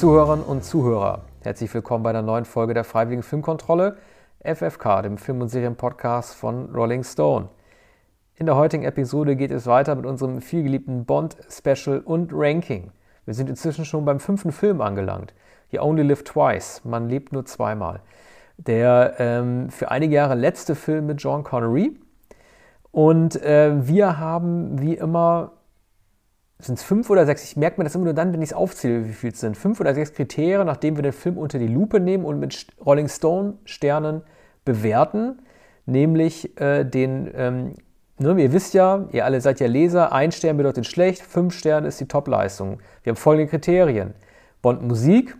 Zuhörerinnen und Zuhörer, herzlich willkommen bei einer neuen Folge der Freiwilligen Filmkontrolle, FFK, dem Film- und Serienpodcast von Rolling Stone. In der heutigen Episode geht es weiter mit unserem vielgeliebten Bond-Special und Ranking. Wir sind inzwischen schon beim fünften Film angelangt. You Only Live Twice, man lebt nur zweimal. Der ähm, für einige Jahre letzte Film mit John Connery. Und äh, wir haben wie immer sind es fünf oder sechs? Ich merke mir das immer nur dann, wenn ich es aufzähle, wie viel es sind. Fünf oder sechs Kriterien, nachdem wir den Film unter die Lupe nehmen und mit Rolling Stone Sternen bewerten. Nämlich äh, den, ähm, ne, ihr wisst ja, ihr alle seid ja Leser, ein Stern bedeutet schlecht, fünf Sterne ist die Topleistung. Wir haben folgende Kriterien. Bond Musik,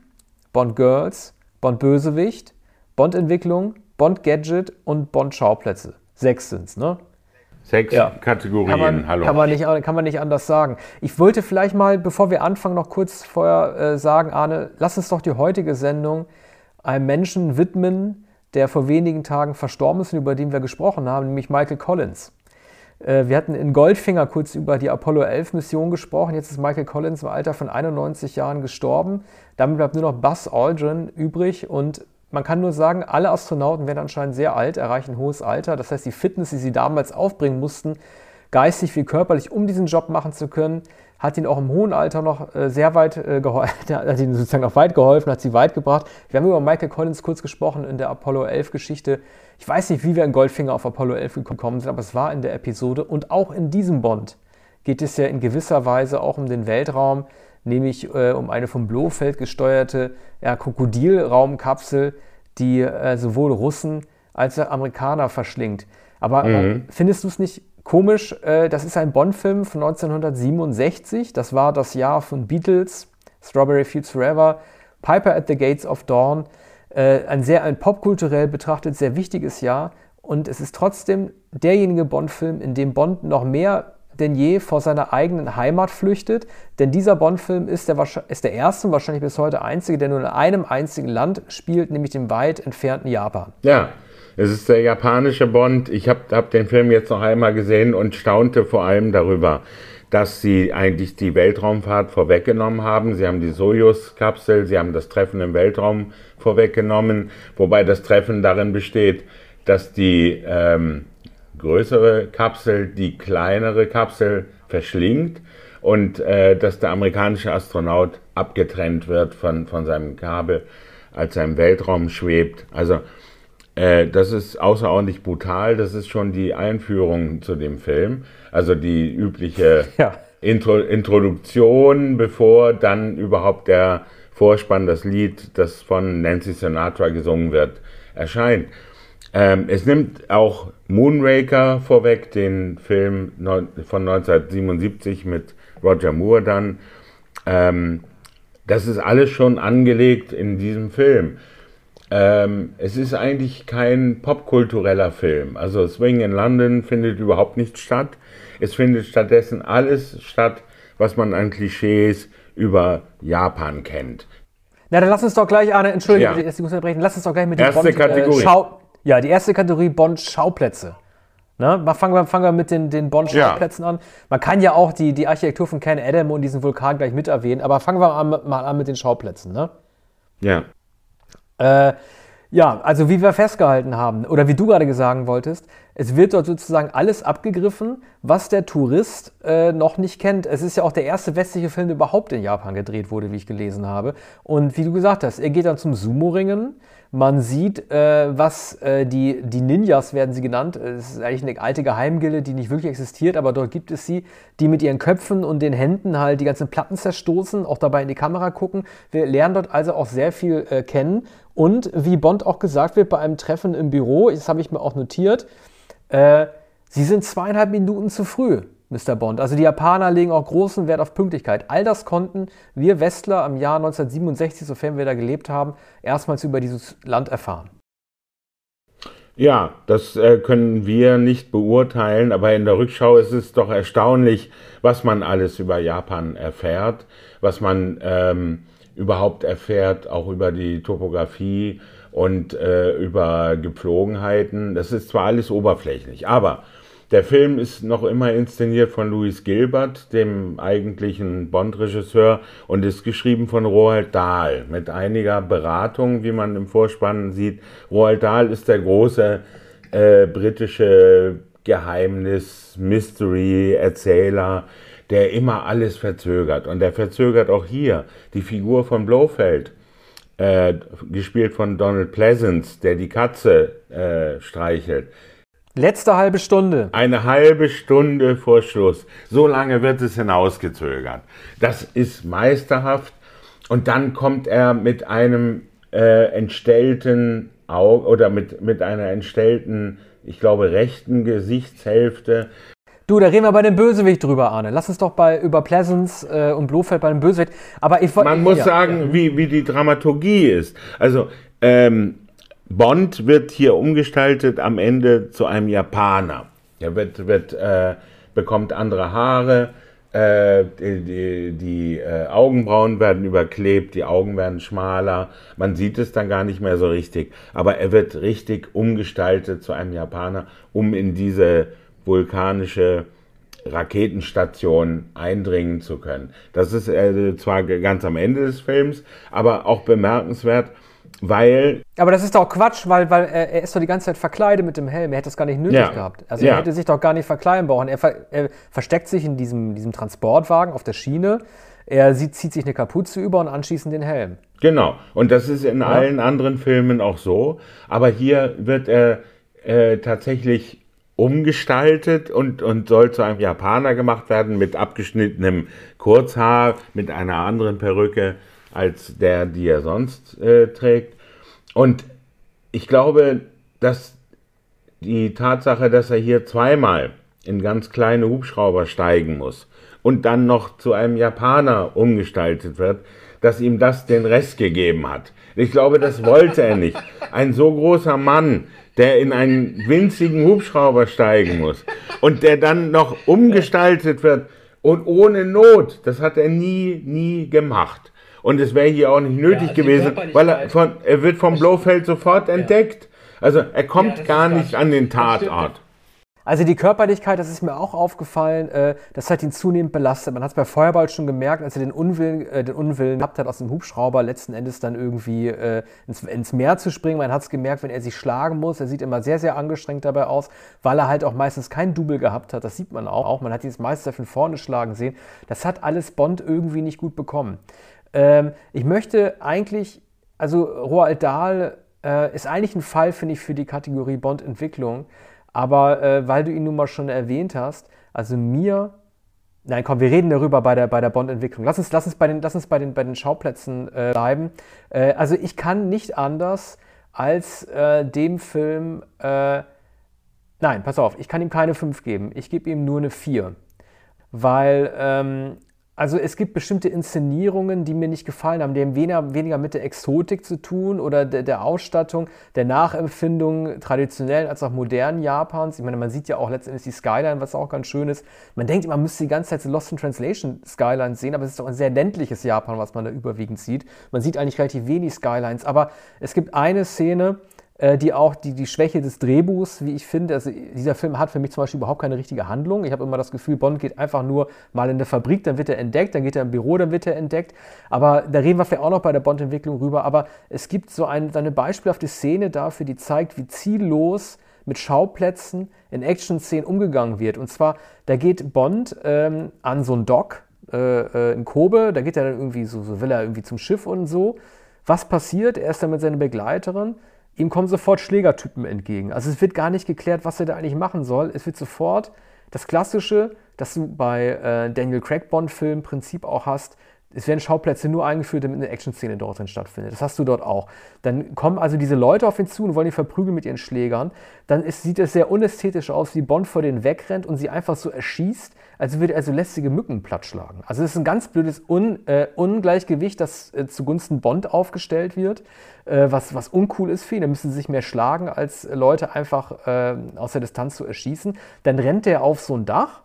Bond Girls, Bond Bösewicht, Bond Entwicklung, Bond Gadget und Bond Schauplätze. Sechs sind es, ne? Sechs ja. Kategorien, kann man, hallo. Kann man, nicht, kann man nicht anders sagen. Ich wollte vielleicht mal, bevor wir anfangen, noch kurz vorher äh, sagen, Arne, lass uns doch die heutige Sendung einem Menschen widmen, der vor wenigen Tagen verstorben ist und über den wir gesprochen haben, nämlich Michael Collins. Äh, wir hatten in Goldfinger kurz über die Apollo 11 Mission gesprochen. Jetzt ist Michael Collins im Alter von 91 Jahren gestorben. Damit bleibt nur noch Buzz Aldrin übrig und man kann nur sagen, alle Astronauten werden anscheinend sehr alt, erreichen hohes Alter. Das heißt, die Fitness, die sie damals aufbringen mussten, geistig wie körperlich, um diesen Job machen zu können, hat ihnen auch im hohen Alter noch äh, sehr weit äh, geholfen, hat ihnen sozusagen noch weit geholfen, hat sie weit gebracht. Wir haben über Michael Collins kurz gesprochen in der Apollo 11 Geschichte. Ich weiß nicht, wie wir in Goldfinger auf Apollo 11 gekommen sind, aber es war in der Episode und auch in diesem Bond geht es ja in gewisser Weise auch um den Weltraum nämlich äh, um eine vom Blofeld gesteuerte ja, Krokodilraumkapsel, die äh, sowohl Russen als auch Amerikaner verschlingt. Aber mhm. findest du es nicht komisch? Äh, das ist ein Bond-Film von 1967. Das war das Jahr von Beatles, Strawberry Fields Forever, Piper at the Gates of Dawn. Äh, ein sehr ein popkulturell betrachtet sehr wichtiges Jahr. Und es ist trotzdem derjenige Bond-Film, in dem Bond noch mehr denn je vor seiner eigenen Heimat flüchtet. Denn dieser Bond-Film ist der, ist der erste und wahrscheinlich bis heute einzige, der nur in einem einzigen Land spielt, nämlich dem weit entfernten Japan. Ja, es ist der japanische Bond. Ich habe hab den Film jetzt noch einmal gesehen und staunte vor allem darüber, dass sie eigentlich die Weltraumfahrt vorweggenommen haben. Sie haben die Soyuz-Kapsel, sie haben das Treffen im Weltraum vorweggenommen, wobei das Treffen darin besteht, dass die ähm, größere Kapsel die kleinere Kapsel verschlingt und äh, dass der amerikanische Astronaut abgetrennt wird von, von seinem Kabel, als er im Weltraum schwebt. Also äh, das ist außerordentlich brutal. Das ist schon die Einführung zu dem Film. Also die übliche ja. Intro Introduktion, bevor dann überhaupt der Vorspann, das Lied, das von Nancy Sinatra gesungen wird, erscheint. Ähm, es nimmt auch Moonraker vorweg, den Film von 1977 mit Roger Moore dann. Ähm, das ist alles schon angelegt in diesem Film. Ähm, es ist eigentlich kein popkultureller Film. Also Swing in London findet überhaupt nicht statt. Es findet stattdessen alles statt, was man an Klischees über Japan kennt. Na, dann lass uns doch gleich, Arne, entschuldige, ja. ich muss unterbrechen, lass uns doch gleich mit dem Erste Bond, Kategorie. Äh, Schau ja, die erste Kategorie Bond-Schauplätze. Ne? Fangen, wir, fangen wir mit den, den Bond-Schauplätzen ja. an. Man kann ja auch die, die Architektur von Ken Adam und diesen Vulkan gleich mit erwähnen, aber fangen wir an, mal an mit den Schauplätzen. Ne? Ja. Äh, ja, also wie wir festgehalten haben, oder wie du gerade sagen wolltest, es wird dort sozusagen alles abgegriffen, was der Tourist äh, noch nicht kennt. Es ist ja auch der erste westliche Film, der überhaupt in Japan gedreht wurde, wie ich gelesen habe. Und wie du gesagt hast, er geht dann zum Sumo-Ringen. Man sieht, äh, was äh, die, die Ninjas werden sie genannt. Es ist eigentlich eine alte Geheimgilde, die nicht wirklich existiert, aber dort gibt es sie, die mit ihren Köpfen und den Händen halt die ganzen Platten zerstoßen, auch dabei in die Kamera gucken. Wir lernen dort also auch sehr viel äh, kennen. Und wie Bond auch gesagt wird bei einem Treffen im Büro, das habe ich mir auch notiert, äh, sie sind zweieinhalb Minuten zu früh. Mr. Bond. Also die Japaner legen auch großen Wert auf Pünktlichkeit. All das konnten wir Westler im Jahr 1967, sofern wir da gelebt haben, erstmals über dieses Land erfahren. Ja, das äh, können wir nicht beurteilen, aber in der Rückschau ist es doch erstaunlich, was man alles über Japan erfährt, was man ähm, überhaupt erfährt, auch über die Topografie und äh, über Gepflogenheiten. Das ist zwar alles oberflächlich, aber Der Film ist noch immer inszeniert von Louis Gilbert, dem eigentlichen Bond-Regisseur, und ist geschrieben von Roald Dahl mit einiger Beratung, wie man im Vorspann sieht. Roald Dahl ist der große äh, britische Geheimnis, Mystery, Erzähler, der immer alles verzögert. Und der verzögert auch hier die Figur von Blofeld, äh, gespielt von Donald Pleasance, der die Katze äh, streichelt Letzte halbe Stunde. Eine halbe Stunde vor Schluss. So lange wird es hinausgezögert. Das ist meisterhaft. Und dann kommt er mit einem äh, entstellten Auge oder mit, mit einer entstellten, ich glaube, rechten Gesichtshälfte. Du, da reden wir bei dem Bösewicht drüber, Arne. Lass uns doch bei über Pleasance äh, und Blofeld bei dem Bösewicht. Aber ich Man muss ja, sagen, ja. Wie, wie die Dramaturgie ist. Also, ähm, Bond wird hier umgestaltet am Ende zu einem Japaner. Er wird, wird, äh, bekommt andere Haare, äh, die, die, äh, Augenbrauen werden überklebt, die Augen werden schmaler. Man sieht es dann gar nicht mehr so richtig. Aber er wird richtig umgestaltet zu einem Japaner, um in diese vulkanische Raketenstation eindringen zu können. Das ist äh, zwar ganz am Ende des Films, aber auch bemerkenswert, weil. Aber das ist doch Quatsch, weil, weil er, ist doch die ganze Zeit verkleidet mit dem Helm. Er hätte das gar nicht nötig ja. gehabt. Also ja. er hätte sich doch gar nicht verkleiden brauchen. Er, ver, er versteckt sich in diesem, diesem Transportwagen auf der Schiene. Er sieht, zieht sich eine Kapuze über und anschließend den Helm. Genau. Und das ist in ja. allen anderen Filmen auch so. Aber hier wird er äh, tatsächlich umgestaltet und, und soll zu einem Japaner gemacht werden mit abgeschnittenem Kurzhaar, mit einer anderen Perücke als der, die er sonst äh, trägt. Und ich glaube, dass die Tatsache, dass er hier zweimal in ganz kleine Hubschrauber steigen muss und dann noch zu einem Japaner umgestaltet wird, dass ihm das den Rest gegeben hat. Ich glaube, das wollte er nicht. Ein so großer Mann, der in einen winzigen Hubschrauber steigen muss und der dann noch umgestaltet wird und ohne Not, das hat er nie, nie gemacht. Und es wäre hier auch nicht nötig ja, gewesen, weil er, von, er wird vom Blofeld sofort entdeckt. Also er kommt ja, gar nicht an den Tatort. Also die Körperlichkeit, das ist mir auch aufgefallen, äh, das hat ihn zunehmend belastet. Man hat es bei Feuerball schon gemerkt, als er den Unwillen, äh, den Unwillen gehabt hat, aus dem Hubschrauber letzten Endes dann irgendwie äh, ins, ins, Meer zu springen. Man hat es gemerkt, wenn er sich schlagen muss. Er sieht immer sehr, sehr angestrengt dabei aus, weil er halt auch meistens kein Double gehabt hat. Das sieht man auch. Man hat dieses meiste von vorne schlagen sehen. Das hat alles Bond irgendwie nicht gut bekommen. Ähm, ich möchte eigentlich, also Roald Dahl äh, ist eigentlich ein Fall, finde ich, für die Kategorie Bond-Entwicklung. Aber äh, weil du ihn nun mal schon erwähnt hast, also mir, nein, komm, wir reden darüber bei der, bei der Bond-Entwicklung. Lass uns, lass uns, bei, den, lass uns bei, den, bei den Schauplätzen äh, bleiben. Äh, also ich kann nicht anders als äh, dem Film, äh, nein, pass auf, ich kann ihm keine 5 geben. Ich gebe ihm nur eine 4. Weil ähm, also es gibt bestimmte Inszenierungen, die mir nicht gefallen haben. Die haben weniger, weniger mit der Exotik zu tun oder der, der, Ausstattung, der Nachempfindung traditionellen als auch modernen Japans. Ich meine, man sieht ja auch letztendlich die Skyline, was auch ganz schön ist. Man denkt, man müsste die ganze Zeit so Lost in Translation Skylines sehen, aber es ist doch ein sehr ländliches Japan, was man da überwiegend sieht. Man sieht eigentlich relativ wenig Skylines, aber es gibt eine Szene, die auch die, die Schwäche des Drehbuchs, wie ich finde, also dieser Film hat für mich zum Beispiel überhaupt keine richtige Handlung. Ich habe immer das Gefühl, Bond geht einfach nur mal in der Fabrik, dann wird er entdeckt, dann geht er im Büro, dann wird er entdeckt. Aber da reden wir vielleicht auch noch bei der Bond-Entwicklung rüber. Aber es gibt so ein, eine beispielhafte Szene dafür, die zeigt, wie ziellos mit Schauplätzen in Action-Szenen umgegangen wird. Und zwar, da geht Bond ähm, an so ein Dock äh, äh, in Kobe, da geht er dann irgendwie so, so will er irgendwie zum Schiff und so. Was passiert? Er ist dann mit seiner Begleiterin ihm kommen sofort Schlägertypen entgegen. Also es wird gar nicht geklärt, was er da eigentlich machen soll. Es wird sofort das Klassische, das du bei äh, Daniel Craig Bond-Filmen Prinzip auch hast, es werden Schauplätze nur eingeführt, damit eine Action-Szene dort drin stattfindet. Das hast du dort auch. Dann kommen also diese Leute auf ihn zu und wollen ihn verprügeln mit ihren Schlägern. Dann ist, sieht es sehr unästhetisch aus, wie Bond vor denen wegrennt und sie einfach so erschießt, als würde er so lästige Mücken plattschlagen. Also es ist ein ganz blödes Un, äh, Ungleichgewicht, das äh, zugunsten Bond aufgestellt wird, äh, was, was uncool ist für ihn. Da müssen sie sich mehr schlagen, als Leute einfach äh, aus der Distanz zu erschießen. Dann rennt er auf so ein Dach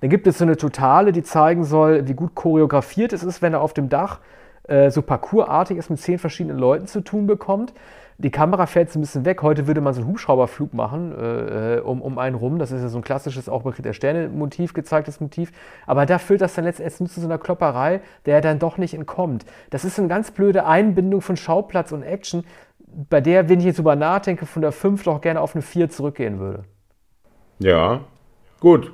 dann gibt es so eine Totale, die zeigen soll, wie gut choreografiert es ist, wenn er auf dem Dach äh, so parkourartig ist, mit zehn verschiedenen Leuten zu tun bekommt. Die Kamera fällt so ein bisschen weg. Heute würde man so einen Hubschrauberflug machen äh, äh um, um einen rum. Das ist ja so ein klassisches, auch bei der Sterne-Motiv gezeigtes Motiv. Aber da füllt das dann letztendlich nur zu so einer Klopperei, der dann doch nicht entkommt. Das ist eine ganz blöde Einbindung von Schauplatz und Action, bei der, wenn ich jetzt drüber nachdenke, von der 5 doch gerne auf eine 4 zurückgehen würde. Ja, gut.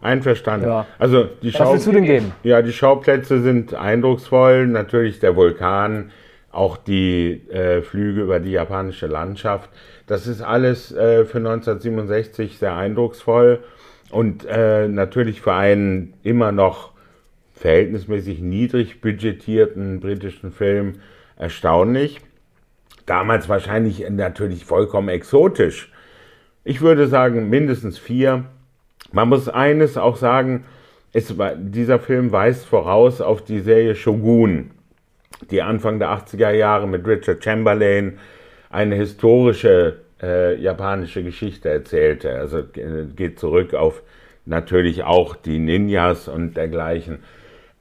Einverstanden. Ja. Also die Was willst du denn geben? Ja, die Schauplätze sind eindrucksvoll. Natürlich der Vulkan, auch die äh, Flüge über die japanische Landschaft. Das ist alles äh, für 1967 sehr eindrucksvoll und äh, natürlich für einen immer noch verhältnismäßig niedrig budgetierten britischen Film erstaunlich. Damals wahrscheinlich natürlich vollkommen exotisch. Ich würde sagen mindestens vier. Man muss eines auch sagen, es, dieser Film weist voraus auf die Serie Shogun, die Anfang der 80er Jahre mit Richard Chamberlain eine historische äh, japanische Geschichte erzählte. Also äh, geht zurück auf natürlich auch die Ninjas und dergleichen.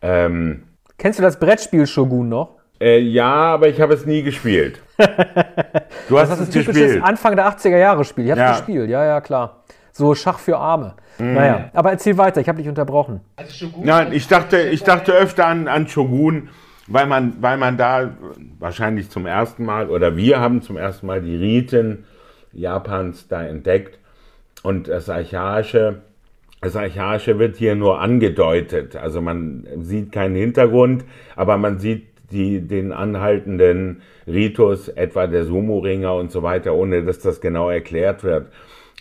Ähm, Kennst du das Brettspiel Shogun noch? Äh, ja, aber ich habe es nie gespielt. du hast das ist es ein typisches Anfang der 80er Jahre Spiel. Ich habe es ja. gespielt, ja, ja, klar. So Schach für Arme. Mhm. Naja, aber erzähl weiter, ich habe dich unterbrochen. Also Nein, ich dachte, ich dachte öfter an, an Shogun, weil man, weil man da wahrscheinlich zum ersten Mal, oder wir haben zum ersten Mal die Riten Japans da entdeckt. Und das Archaische, das Archaische wird hier nur angedeutet. Also man sieht keinen Hintergrund, aber man sieht die, den anhaltenden Ritus, etwa der Sumo-Ringer und so weiter, ohne dass das genau erklärt wird.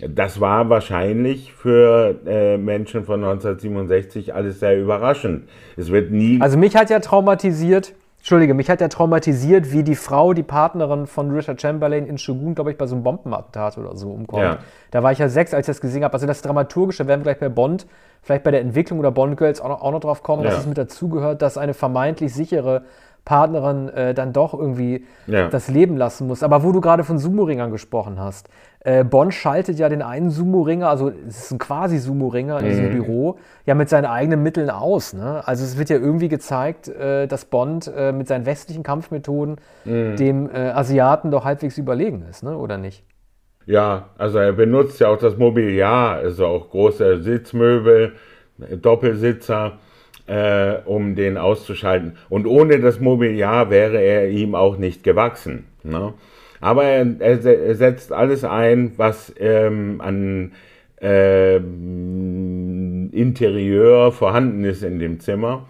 Das war wahrscheinlich für äh, Menschen von 1967 alles sehr überraschend. Es wird nie. Also mich hat ja traumatisiert, Entschuldige, mich hat ja traumatisiert, wie die Frau, die Partnerin von Richard Chamberlain in Shogun, glaube ich, bei so einem Bombenattentat oder so umkommt. Ja. Da war ich ja sechs, als ich das gesehen habe. Also das Dramaturgische werden wir gleich bei Bond, vielleicht bei der Entwicklung oder Bond Girls auch noch, auch noch drauf kommen, ja. dass es mit dazugehört, dass eine vermeintlich sichere Partnerin äh, dann doch irgendwie ja. das Leben lassen muss. Aber wo du gerade von Sumo-Ringern gesprochen hast, äh, Bonn schaltet ja den einen Sumo-Ringer, also es ist ein quasi Sumo-Ringer in mhm. diesem Büro, ja mit seinen eigenen Mitteln aus. Ne? Also es wird ja irgendwie gezeigt, äh, dass Bond äh, mit seinen westlichen Kampfmethoden mhm. dem äh, Asiaten doch halbwegs überlegen ist, ne? oder nicht? Ja, also er benutzt ja auch das Mobiliar, also auch große Sitzmöbel, Doppelsitzer äh, um den auszuschalten. Und ohne das Mobiliar wäre er ihm auch nicht gewachsen. Ne? Aber er, er, setzt alles ein, was ähm, an äh, Interieur vorhanden ist in dem Zimmer.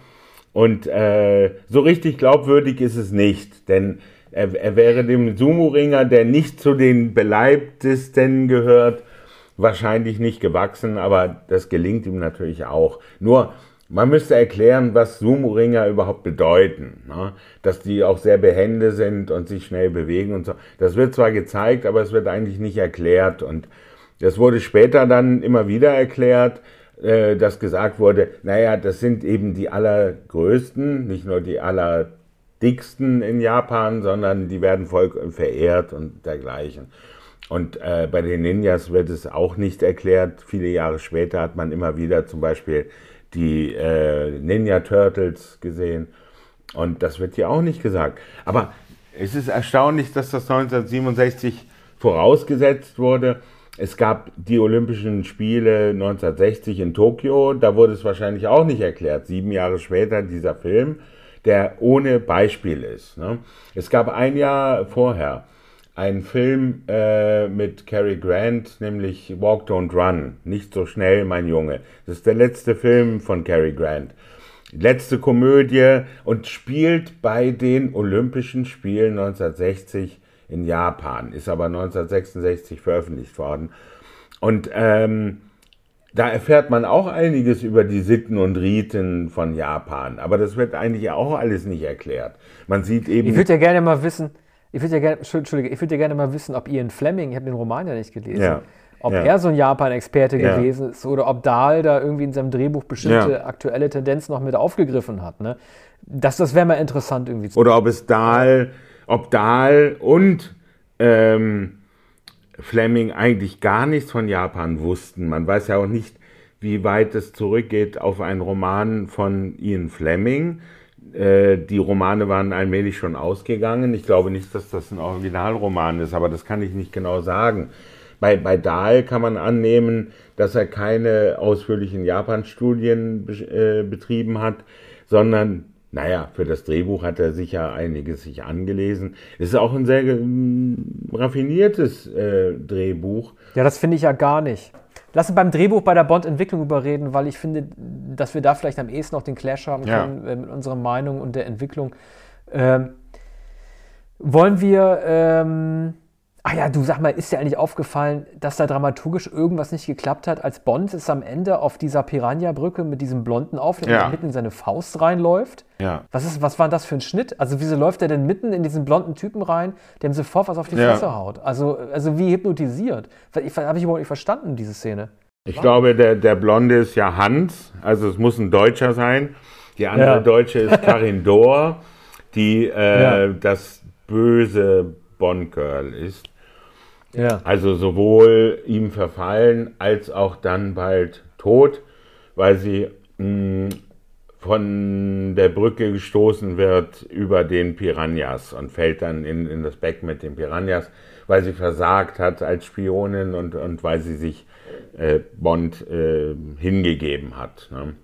Und äh, so richtig glaubwürdig ist es nicht, denn er, er wäre dem Sumo-Ringer, der nicht zu den beleibtesten gehört, wahrscheinlich nicht gewachsen, aber das gelingt ihm natürlich auch. Nur man müsste erklären, was Sumo-Ringer überhaupt bedeuten. Ne? Dass die auch sehr behende sind und sich schnell bewegen und so. Das wird zwar gezeigt, aber es wird eigentlich nicht erklärt. Und das wurde später dann immer wieder erklärt, äh, dass gesagt wurde, naja, das sind eben die allergrößten, nicht nur die allerdicksten in Japan, sondern die werden voll verehrt und dergleichen. Und äh, bei den Ninjas wird es auch nicht erklärt. Viele Jahre später hat man immer wieder zum Beispiel die äh, Ninja Turtles gesehen. Und das wird hier auch nicht gesagt. Aber es ist erstaunlich, dass das 1967 vorausgesetzt wurde. Es gab die Olympischen Spiele 1960 in Tokio, da wurde es wahrscheinlich auch nicht erklärt. Sieben Jahre später dieser Film, der ohne Beispiel ist. Ne? Es gab ein Jahr vorher einen Film äh, mit Cary Grant, nämlich Walk Don't Run. Nicht so schnell, mein Junge. Das ist der letzte Film von Cary Grant. Letzte Komödie und spielt bei den Olympischen Spielen 1960 in Japan, ist aber 1966 veröffentlicht worden. Und ähm, da erfährt man auch einiges über die Sitten und Riten von Japan, aber das wird eigentlich auch alles nicht erklärt. Man sieht eben. Ich würde ja gerne mal wissen, ich würde ja gerne, Entschuldige, ich würde ja gerne mal wissen, ob Ian Fleming, ich habe den Roman ja nicht gelesen, ja. ob ja. er so ein Japan-Experte ja. gewesen ist oder ob Dahl da irgendwie in seinem Drehbuch bestimmte aktuelle Tendenzen noch mit aufgegriffen hat. Ne? Das, das wäre mal interessant irgendwie zu Oder ob es Dahl, ob Dahl und ähm, Fleming eigentlich gar nichts von Japan wussten. Man weiß ja auch nicht, wie weit es zurückgeht auf einen Roman von Ian Fleming äh, die Romane waren allmählich schon ausgegangen. Ich glaube nicht, dass das ein Originalroman ist, aber das kann ich nicht genau sagen. Bei, bei Dahl kann man annehmen, dass er keine ausführlichen Japan-Studien äh, betrieben hat, sondern, naja, für das Drehbuch hat er sicher einiges sich angelesen. Es ist auch ein sehr raffiniertes äh, Drehbuch. Ja, das finde ich ja gar nicht. Lass uns beim Drehbuch bei der Bond-Entwicklung überreden, weil ich finde, dass wir da vielleicht am ehesten noch den Clash haben können ja. äh, mit unserer Meinung und der Entwicklung. Ähm, wollen wir. Ähm, ach ja, du sag mal, ist dir eigentlich aufgefallen, dass da dramaturgisch irgendwas nicht geklappt hat, als Bond ist am Ende auf dieser Piranha-Brücke mit diesem Blonden auf, der ja. mitten in seine Faust reinläuft? Ja. Was, ist, was war das für ein Schnitt? Also, wieso läuft er denn mitten in diesen blonden Typen rein, der ihm sofort was auf die Fresse ja. haut? Also, also, wie hypnotisiert? Habe ich überhaupt nicht verstanden, diese Szene. Ich glaube, der, der Blonde ist ja Hans, also es muss ein Deutscher sein. Die andere ja. Deutsche ist Karin Dohr, die äh, das böse Bond-Girl ist. Ja. Also sowohl ihm verfallen als auch dann bald tot, weil sie mh, mm, von der Brücke gestoßen wird über den Piranhas und fällt dann in, in das Beck mit den Piranhas, weil sie versagt hat als Spionin und, und weil sie sich äh, Bond äh, hingegeben hat. Ne?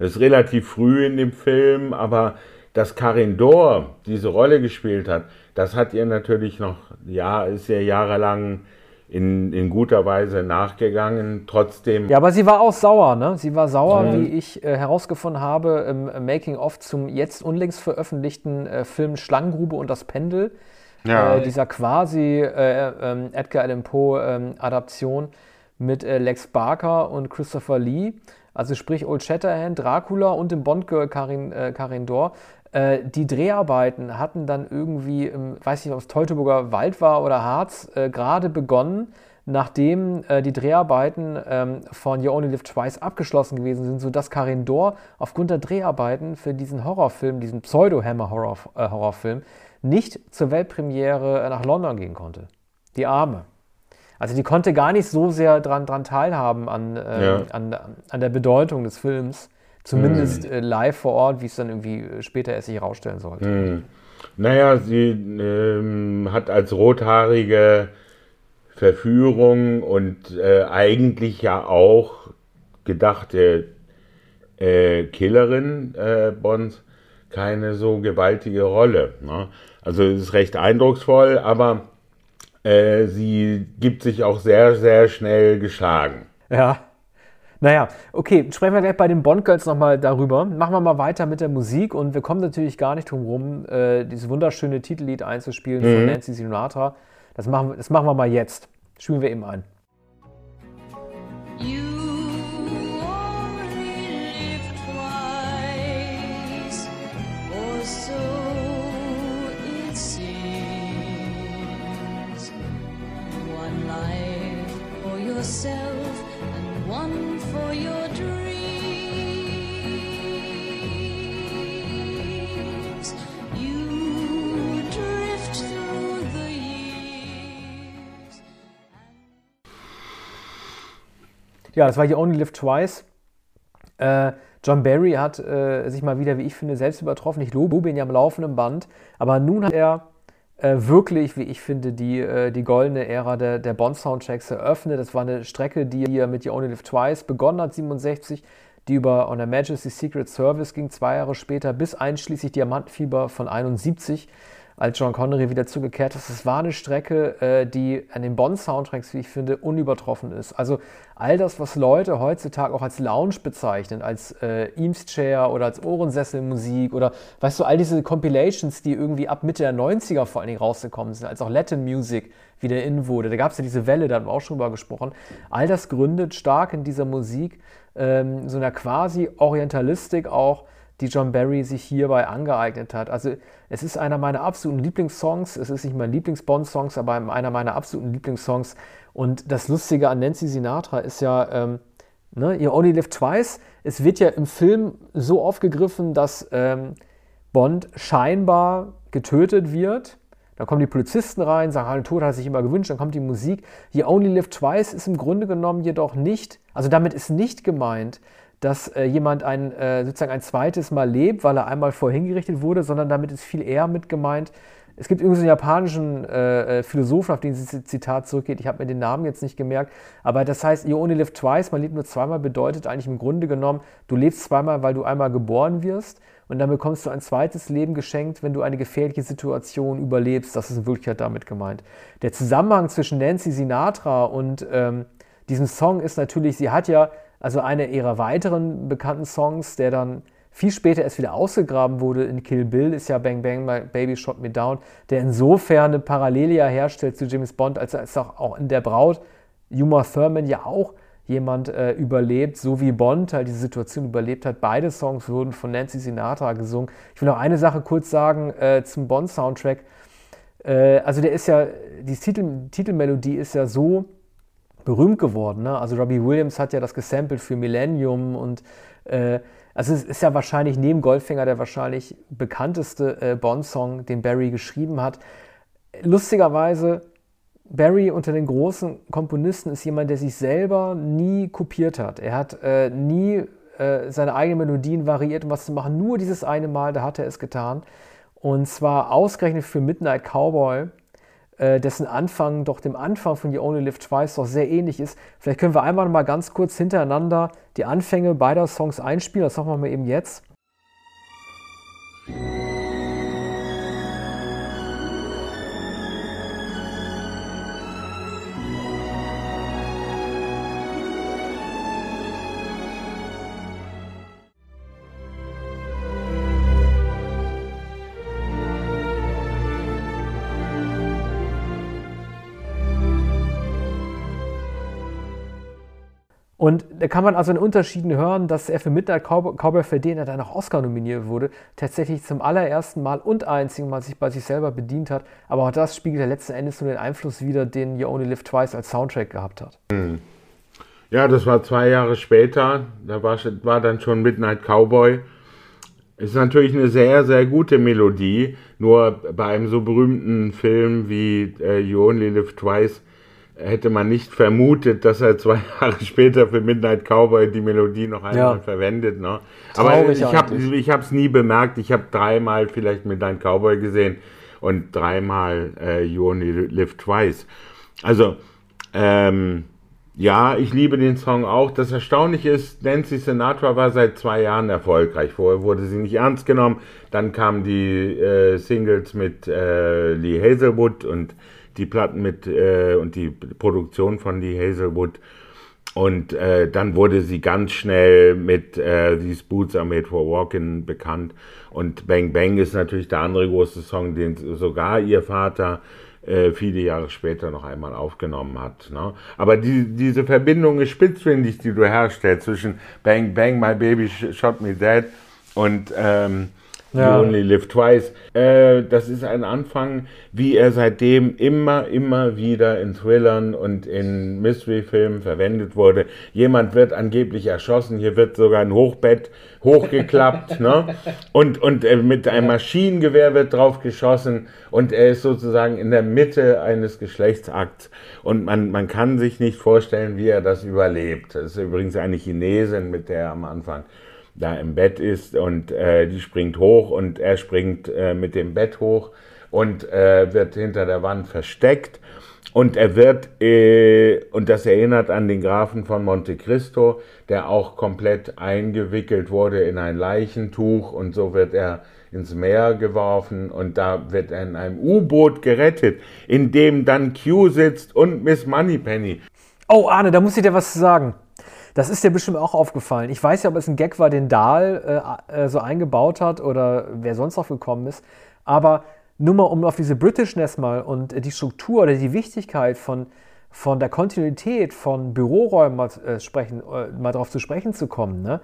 Das ist relativ früh in dem Film, aber dass Karin Dor diese Rolle gespielt hat, das hat ihr natürlich noch, ja, ist ihr jahrelang in, in guter Weise nachgegangen. Trotzdem. Ja, aber sie war auch sauer, ne? Sie war sauer, mhm. wie ich äh, herausgefunden habe im Making-of zum jetzt unlängst veröffentlichten äh, Film Schlangengrube und das Pendel. Ja. Äh, dieser quasi äh, ähm, Edgar Allan Poe ähm, Adaption mit äh, Lex Barker und Christopher Lee, also sprich Old Shatterhand, Dracula und dem Bond-Girl Karin, äh, Karin Dor. Äh, die Dreharbeiten hatten dann irgendwie, im, weiß nicht, ob es Teutoburger Wald war oder Harz, äh, gerade begonnen, nachdem äh, die Dreharbeiten ähm, von You Only Live Twice abgeschlossen gewesen sind, sodass Karin Dor aufgrund der Dreharbeiten für diesen Horrorfilm, diesen Pseudo-Hammer-Horrorfilm, nicht zur Weltpremiere nach London gehen konnte. Die Arme. Also die konnte gar nicht so sehr daran dran teilhaben an, äh, ja. an, an der Bedeutung des Films. Zumindest mhm. äh, live vor Ort, wie es dann irgendwie äh, später erst sich herausstellen sollte. Mhm. Naja, sie ähm, hat als rothaarige Verführung und äh, eigentlich ja auch gedachte äh, Killerin äh, Bonds keine so gewaltige Rolle. Ne? Also es ist recht eindrucksvoll, aber äh, sie gibt sich auch sehr, sehr schnell geschlagen. Ja. Naja, okay, sprechen wir gleich bei den Bond Girls nochmal darüber. Machen wir mal weiter mit der Musik und wir kommen natürlich gar nicht drum rum, äh, dieses wunderschöne Titellied einzuspielen mhm. von Nancy Sinatra. Das machen, das machen wir mal jetzt. Spielen wir eben ein. Ja, das war hier Only Live Twice. Äh, John Barry hat äh, sich mal wieder, wie ich finde, selbst übertroffen. Ich lobe ihn ja am laufenden Band. Aber nun hat er äh, wirklich, wie ich finde, die, äh, die goldene Ära der, der Bond-Soundtracks eröffnet. Das war eine Strecke, die er mit You Only Live Twice begonnen hat, 67, die über On Her Majesty's Secret Service ging, zwei Jahre später, bis einschließlich Diamantenfieber von 71 als John Connery wieder zugekehrt ist. Es war eine Strecke, äh, die an den Bond-Soundtracks, wie ich finde, unübertroffen ist. Also all das, was Leute heutzutage auch als Lounge bezeichnen, als äh, Eames Chair oder als Ohrensesselmusik oder weißt du, all diese Compilations, die irgendwie ab Mitte der 90er vor allen Dingen rausgekommen sind, als auch Latin Music wieder in wurde. Da gab es ja diese Welle, da haben wir auch schon drüber gesprochen. All das gründet stark in dieser Musik, ähm, so einer quasi Orientalistik auch, die John Barry sich hierbei angeeignet hat. Also es ist einer meiner absoluten Lieblingssongs. Es ist nicht mein Lieblings-Bond-Songs, aber einer meiner absoluten Lieblingssongs. Und das Lustige an Nancy Sinatra ist ja, ähm, ne, You Only Live Twice. Es wird ja im Film so aufgegriffen, dass ähm, Bond scheinbar getötet wird. Da kommen die Polizisten rein, sagen, den Tod hat sich immer gewünscht, dann kommt die Musik. You Only Live Twice ist im Grunde genommen jedoch nicht, also damit ist nicht gemeint, dass äh, jemand ein, äh, sozusagen ein zweites Mal lebt, weil er einmal vorhin gerichtet wurde, sondern damit ist viel eher mit gemeint. Es gibt übrigens einen japanischen äh, äh, Philosophen, auf den dieses Zitat zurückgeht. Ich habe mir den Namen jetzt nicht gemerkt. Aber das heißt, you only live twice, man lebt nur zweimal, bedeutet eigentlich im Grunde genommen, du lebst zweimal, weil du einmal geboren wirst. Und dann bekommst du ein zweites Leben geschenkt, wenn du eine gefährliche Situation überlebst. Das ist in Wirklichkeit damit gemeint. Der Zusammenhang zwischen Nancy Sinatra und ähm, diesem Song ist natürlich, sie hat ja also eine ihrer weiteren bekannten Songs, der dann viel später erst wieder ausgegraben wurde in Kill Bill, ist ja Bang Bang My Baby Shot Me Down, der insofern eine Parallele herstellt zu James Bond, als er auch, auch in der Braut Uma Thurman ja auch jemand äh, überlebt, so wie Bond halt diese Situation überlebt hat. Beide Songs wurden von Nancy Sinatra gesungen. Ich will noch eine Sache kurz sagen äh, zum Bond-Soundtrack. Äh, also der ist ja, die Titel, Titelmelodie ist ja so berühmt geworden. Ne? Also Robbie Williams hat ja das gesampelt für Millennium und äh, also es ist ja wahrscheinlich neben Goldfinger der wahrscheinlich bekannteste äh, Bond-Song, den Barry geschrieben hat. Lustigerweise, Barry unter den großen Komponisten ist jemand, der sich selber nie kopiert hat. Er hat äh, nie äh, seine eigenen Melodien variiert, um was zu machen. Nur dieses eine Mal, da hat er es getan. Und zwar ausgerechnet für Midnight Cowboy dessen Anfang doch dem Anfang von You Only Live Twice doch sehr ähnlich ist. Vielleicht können wir einmal mal ganz kurz hintereinander die Anfänge beider Songs einspielen. Das machen wir mal eben jetzt. Und da kann man also in Unterschieden hören, dass er für Midnight Cowboy, für den er dann auch Oscar nominiert wurde, tatsächlich zum allerersten Mal und einzigen Mal sich bei sich selber bedient hat. Aber auch das spiegelt ja letzten Endes nur den Einfluss wider, den You Only Live Twice als Soundtrack gehabt hat. Hm. Ja, das war zwei Jahre später. Da war, war dann schon Midnight Cowboy. Ist natürlich eine sehr, sehr gute Melodie. Nur bei einem so berühmten Film wie äh, You Only Live Twice hätte man nicht vermutet, dass er zwei Jahre später für Midnight Cowboy die Melodie noch einmal ja. verwendet. Ne? Aber ich habe es nie bemerkt. Ich habe dreimal vielleicht Midnight Cowboy gesehen und dreimal äh, You Only Live Twice. Also, ähm, ja, ich liebe den Song auch. Das Erstaunliche ist, Nancy Sinatra war seit zwei Jahren erfolgreich. Vorher wurde sie nicht ernst genommen. Dann kamen die äh, Singles mit äh, Lee Hazelwood und die Platten mit äh, und die Produktion von Lee Hazelwood. Und äh, dann wurde sie ganz schnell mit äh, These Boots Are Made for Walking bekannt. Und Bang Bang ist natürlich der andere große Song, den sogar ihr Vater äh, viele Jahre später noch einmal aufgenommen hat. Ne? Aber die, diese Verbindung ist spitzfindig, die du herstellst zwischen Bang Bang, My Baby Shot Me Dead und ähm, ja. You Only Live Twice. Äh, das ist ein Anfang, wie er seitdem immer, immer wieder in Thrillern und in Mystery-Filmen verwendet wurde. Jemand wird angeblich erschossen, hier wird sogar ein Hochbett hochgeklappt, ne? Und, und äh, mit einem Maschinengewehr wird drauf geschossen und er ist sozusagen in der Mitte eines Geschlechtsakts und man, man kann sich nicht vorstellen, wie er das überlebt. Das ist übrigens eine Chinesin, mit der er am Anfang da im Bett ist und äh, die springt hoch und er springt äh, mit dem Bett hoch und äh, wird hinter der Wand versteckt und er wird, äh, und das erinnert an den Grafen von Monte Cristo, der auch komplett eingewickelt wurde in ein Leichentuch und so wird er ins Meer geworfen und da wird er in einem U-Boot gerettet, in dem dann Q sitzt und Miss Moneypenny. Oh, Arne, da muss ich dir was sagen. Das ist dir bestimmt auch aufgefallen. Ich weiß ja, ob es ein Gag war, den Dahl äh, äh, so eingebaut hat oder wer sonst noch gekommen ist. Aber nur mal, um auf diese Britishness mal und die Struktur oder die Wichtigkeit von, von der Kontinuität von Büroräumen mal, äh, sprechen, äh, mal darauf zu sprechen zu kommen. Ne?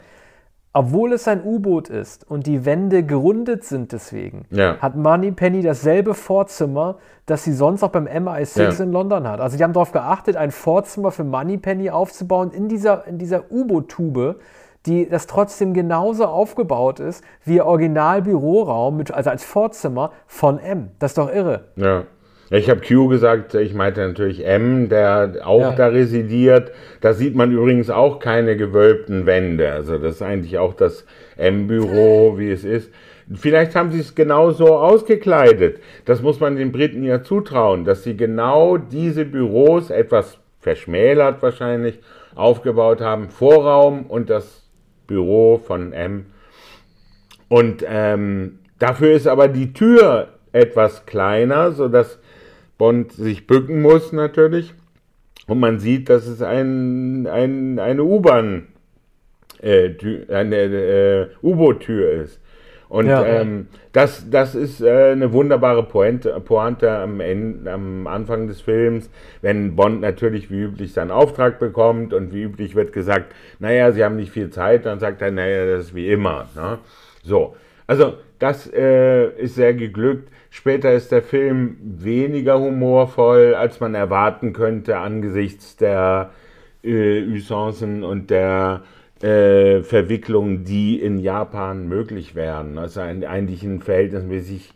Obwohl es ein U-Boot ist und die Wände gerundet sind deswegen, ja. hat Moneypenny dasselbe Vorzimmer, das sie sonst auch beim MI6 ja. in London hat. Also die haben darauf geachtet, ein Vorzimmer für Moneypenny aufzubauen in dieser, in dieser U-Boot-Tube, die das trotzdem genauso aufgebaut ist wie ihr Original-Büroraum, also als Vorzimmer von M. Das ist doch irre. Ja. Ich habe Q gesagt, ich meinte natürlich M, der auch ja. da residiert. Da sieht man übrigens auch keine gewölbten Wände. Also das ist eigentlich auch das M-Büro, wie es ist. Vielleicht haben sie es genau so ausgekleidet. Das muss man den Briten ja zutrauen, dass sie genau diese Büros etwas verschmälert wahrscheinlich aufgebaut haben. Vorraum und das Büro von M. Und ähm, dafür ist aber die Tür etwas kleiner, sodass Bond sich bücken muss natürlich. Und man sieht, dass es ein, ein, eine U-Bahn, äh, eine äh, U-Boot-Tür ist. Und ja, ähm, das, das ist äh, eine wunderbare Pointe, Pointe am, Ende, am Anfang des Films, wenn Bond natürlich wie üblich seinen Auftrag bekommt und wie üblich wird gesagt, naja, Sie haben nicht viel Zeit, dann sagt er, naja, das ist wie immer. Ne? So, also das äh, ist sehr geglückt. Später ist der Film weniger humorvoll, als man erwarten könnte angesichts der äh, Usancen und der äh, Verwicklungen, die in Japan möglich wären. Also ein, eigentlich ein verhältnismäßig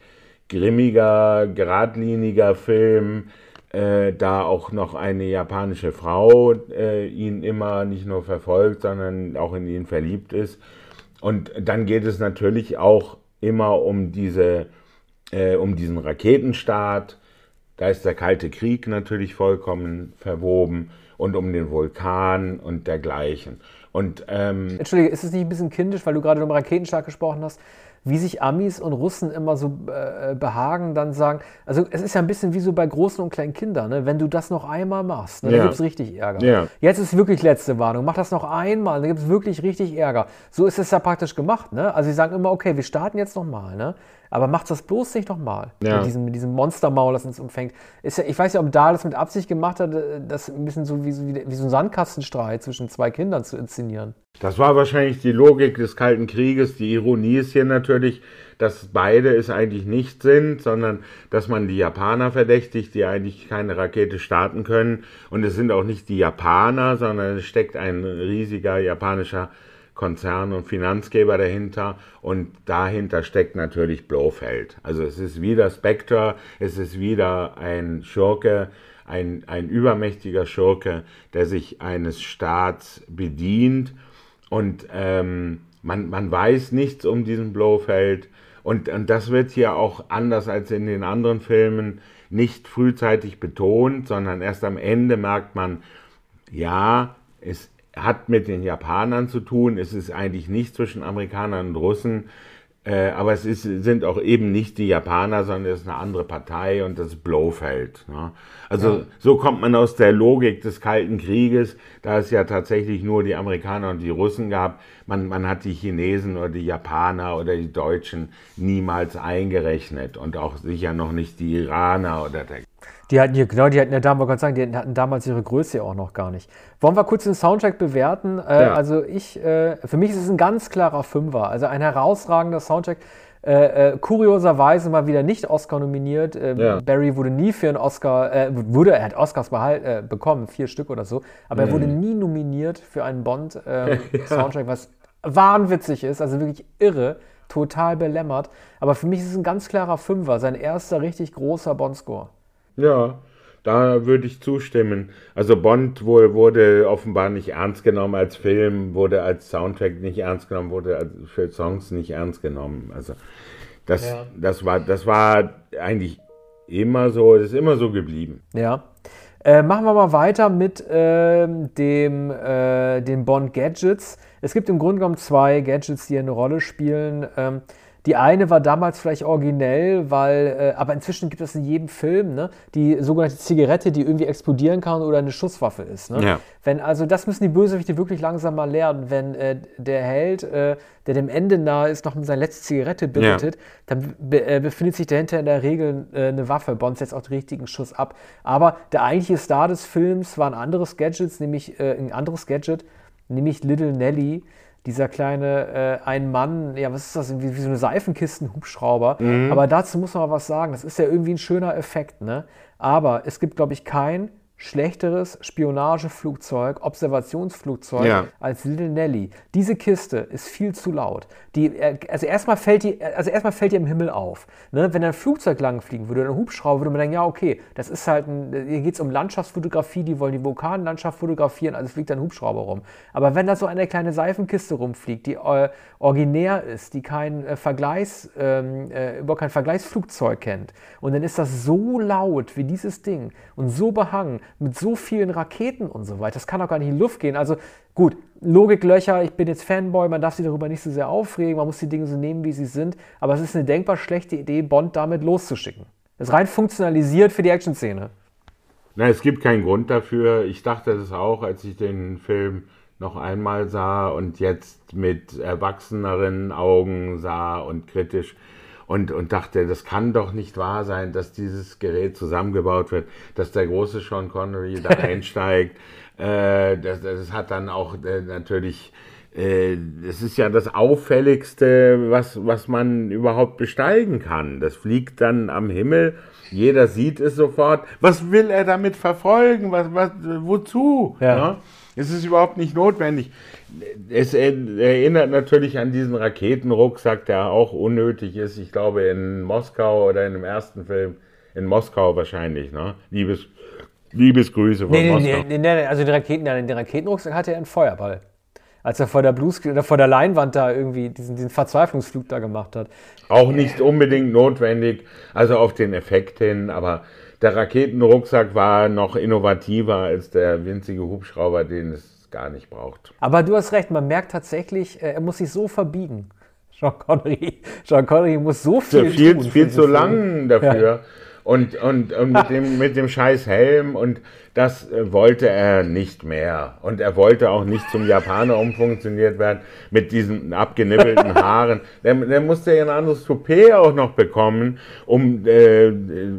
grimmiger, geradliniger Film, äh, da auch noch eine japanische Frau äh, ihn immer nicht nur verfolgt, sondern auch in ihn verliebt ist. Und dann geht es natürlich auch immer um diese, äh, um diesen Raketenstart. Da ist der Kalte Krieg natürlich vollkommen verwoben und um den Vulkan und dergleichen. Und, ähm, Entschuldige, ist es nicht ein bisschen kindisch, weil du gerade um Raketenstart gesprochen hast? wie sich Amis und Russen immer so äh, behagen, dann sagen, also es ist ja ein bisschen wie so bei großen und kleinen Kindern, ne? wenn du das noch einmal machst, ne, ja. dann gibt es richtig Ärger. Ja. Jetzt ist wirklich letzte Warnung, mach das noch einmal, dann gibt es wirklich richtig Ärger. So ist es ja praktisch gemacht. Ne? Also sie sagen immer, okay, wir starten jetzt nochmal. Ne? Aber macht das bloß nicht nochmal. Ja. Mit diesem, mit diesem Monstermaul, das uns umfängt. Ist ja, ich weiß ja, ob da das mit Absicht gemacht hat, äh, das ein bisschen so wie, wie, wie so ein Sandkastenstreit zwischen zwei Kindern zu inszenieren. Das war wahrscheinlich die Logik des Kalten Krieges. Die Ironie ist hier natürlich, dass beide es eigentlich nicht sind, sondern dass man die Japaner verdächtigt, die eigentlich keine Rakete starten können. Und es sind auch nicht die Japaner, sondern es steckt ein riesiger japanischer Konzern und Finanzgeber dahinter. Und dahinter steckt natürlich Blofeld. Also es ist wieder Spectre, es ist wieder ein Schurke, ein, ein übermächtiger Schurke, der sich eines Staats bedient. Und ähm, man, man weiß nichts um diesen Blofeld. Und, und das wird hier auch anders als in den anderen Filmen nicht frühzeitig betont, sondern erst am Ende merkt man, ja, es hat mit den Japanern zu tun. Es ist eigentlich nicht zwischen Amerikanern und Russen. Äh, aber es ist, sind auch eben nicht die Japaner, sondern es ist eine andere Partei und das Blofeld. Ne? Also ja. so kommt man aus der Logik des Kalten Krieges, da es ja tatsächlich nur die Amerikaner und die Russen gab. Man, man hat die Chinesen oder die Japaner oder die Deutschen niemals eingerechnet und auch sicher noch nicht die Iraner oder der die hatten hier, genau, die hatten ja damals, sagen, die hatten damals ihre Größe auch noch gar nicht. Wollen wir kurz den Soundtrack bewerten? Äh, ja. Also ich, äh, für mich ist es ein ganz klarer Fünfer. Also ein herausragender Soundtrack. Äh, äh kurioserweise mal wieder nicht Oscar nominiert. Äh, ja. Barry wurde nie für einen Oscar, äh, wurde, er hat Oscars behalt, bekommen, vier Stück oder so, aber mhm. er wurde nie nominiert für einen Bond-Soundtrack, ja. was wahnwitzig ist, also wirklich irre, total belämmert. Aber für mich ist es ein ganz klarer Fünfer, sein erster richtig großer Bond-Score. Ja, da würde ich zustimmen. Also Bond wurde offenbar nicht ernst genommen als Film, wurde als Soundtrack nicht ernst genommen, wurde für Songs nicht ernst genommen. Also das, ja. das, war, das war eigentlich immer so, das ist immer so geblieben. Ja. Äh, machen wir mal weiter mit äh, dem, äh, den Bond Gadgets. Es gibt im Grunde genommen zwei Gadgets, die eine Rolle spielen. Ähm, die eine war damals vielleicht originell, weil, äh, aber inzwischen gibt es in jedem Film ne, die sogenannte Zigarette, die irgendwie explodieren kann oder eine Schusswaffe ist. Ne? Ja. Wenn, also das müssen die Bösewichte wirklich langsam mal lernen. Wenn äh, der Held, äh, der dem Ende nahe ist, noch mit seiner letzten Zigarette bittet, ja. dann be äh, befindet sich dahinter in der Regel äh, eine Waffe. Bond setzt auch den richtigen Schuss ab. Aber der eigentliche Star des Films war ein anderes Gadget, nämlich äh, ein anderes Gadget, nämlich Little Nelly dieser kleine äh, ein Mann, ja, was ist das, wie, wie so eine Seifenkistenhubschrauber. Mhm. Aber dazu muss man mal was sagen. Das ist ja irgendwie ein schöner Effekt, ne? Aber es gibt, glaube ich, kein schlechteres Spionageflugzeug, Observationsflugzeug Ja. als Little Nelly. Diese Kiste ist viel zu laut. Die, äh, also erstmal fällt die, also erstmal fällt die im Himmel auf. Ne? Wenn ein Flugzeug langfliegen würde ein Hubschrauber, würde man denken, ja okay, das ist halt ein, hier geht es um Landschaftsfotografie, die wollen die Vulkanlandschaft fotografieren, also fliegt ein Hubschrauber rum. Aber wenn da so eine kleine Seifenkiste rumfliegt, die äh, originär ist, die kein äh, Vergleichs, ähm, äh, überhaupt kein Vergleichsflugzeug kennt, und dann ist das so laut wie dieses Ding und so behangen mit so vielen Raketen und so weiter, das kann doch gar nicht in die Luft gehen. Also gut, Logiklöcher, ich bin jetzt Fanboy, man darf sich darüber nicht so sehr aufregen, man muss die Dinge so nehmen, wie sie sind, aber es ist eine denkbar schlechte Idee, Bond damit loszuschicken. Das ist rein funktionalisiert für die Action-Szene. Na, es gibt keinen Grund dafür. Ich dachte es auch, als ich den Film noch einmal sah und jetzt mit erwachseneren Augen sah und kritisch und, und dachte, das kann doch nicht wahr sein, dass dieses Gerät zusammengebaut wird, dass der große Sean Connery da einsteigt. Äh, das, das hat dann auch äh, natürlich, äh, das ist ja das Auffälligste, was, was man überhaupt besteigen kann. Das fliegt dann am Himmel, jeder sieht es sofort. Was will er damit verfolgen? Was, was, wozu? Ja. Ja? Es ist überhaupt nicht notwendig. Es erinnert natürlich an diesen Raketenrucksack, der auch unnötig ist. Ich glaube in Moskau oder in dem ersten Film, in Moskau wahrscheinlich. Ne? Liebes, Liebesgrüße von Nee, Moskau. nee, nee, nee, also den, Raketen, ja, den Raketenrucksack hatte er einen Feuerball. Als er vor der Bluescreen oder vor der Leinwand da irgendwie diesen, diesen Verzweiflungsflug da gemacht hat. Auch nicht unbedingt notwendig, also auf den Effekt hin, aber der Raketenrucksack war noch innovativer als der winzige Hubschrauber, den es gar nicht braucht. Aber du hast recht, man merkt tatsächlich, äh, er muss sich so verbiegen. Sean Connery, Sean Connery muss so viel, viel, für viel diesen zu lang dafür. Und, und, und mit, dem, mit dem scheiß Helm und das äh, wollte er nicht mehr. Und er wollte auch nicht zum Japaner umfunktioniert werden mit diesen abgenibbelten Haaren. Der, der musste ja ein anderes Toupet auch noch bekommen, um äh, äh,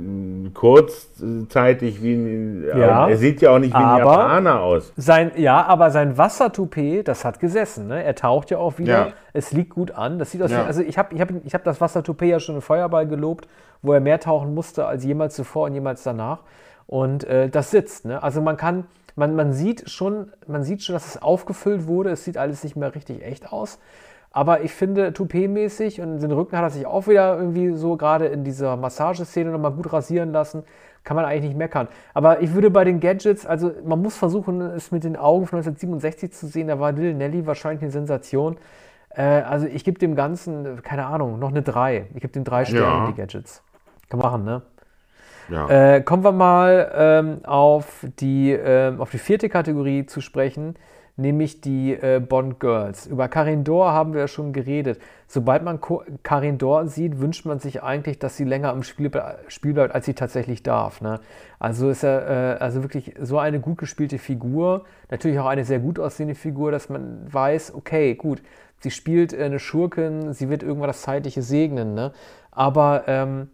kurzzeitig wie ein, Ja, er sieht ja auch nicht wie ein Japaner aus. Sein, ja, aber sein Wassertoupet, das hat gesessen. Ne? Er taucht ja auch wieder. Ja. Es liegt gut an. Das sieht aus Ja. wie, also ich habe ich hab, ich hab das Wassertoupet ja schon im Feuerball gelobt, wo er mehr tauchen musste als jemals zuvor und jemals danach. Und äh, das sitzt. Ne? Also man kann, man, man sieht schon, man sieht schon, dass es aufgefüllt wurde. Es sieht alles nicht mehr richtig echt aus. Aber ich finde, Toupet-mäßig und den Rücken hat er sich auch wieder irgendwie so gerade in dieser Massageszene nochmal gut rasieren lassen. Kann man eigentlich nicht meckern. Aber ich würde bei den Gadgets, also man muss versuchen, es mit den Augen von 1967 zu sehen. Da war Little Nelly wahrscheinlich eine Sensation. Äh, also ich gebe dem Ganzen, keine Ahnung, noch eine 3. Ich gebe dem drei Sterne, Ja. die Gadgets. Kann machen, ne? Ja. Äh, kommen wir mal ähm, auf, die, ähm, auf die vierte Kategorie zu sprechen, nämlich die äh, Bond Girls. Über Karin Dor haben wir ja schon geredet. Sobald man Ko Karin Dor sieht, wünscht man sich eigentlich, dass sie länger im Spiel, ble- Spiel bleibt, als sie tatsächlich darf. Ne? Also ist er äh, also wirklich so eine gut gespielte Figur, natürlich auch eine sehr gut aussehende Figur, dass man weiß, okay, gut, sie spielt äh, eine Schurkin, sie wird irgendwann das Zeitliche segnen. Ne? Aber ähm,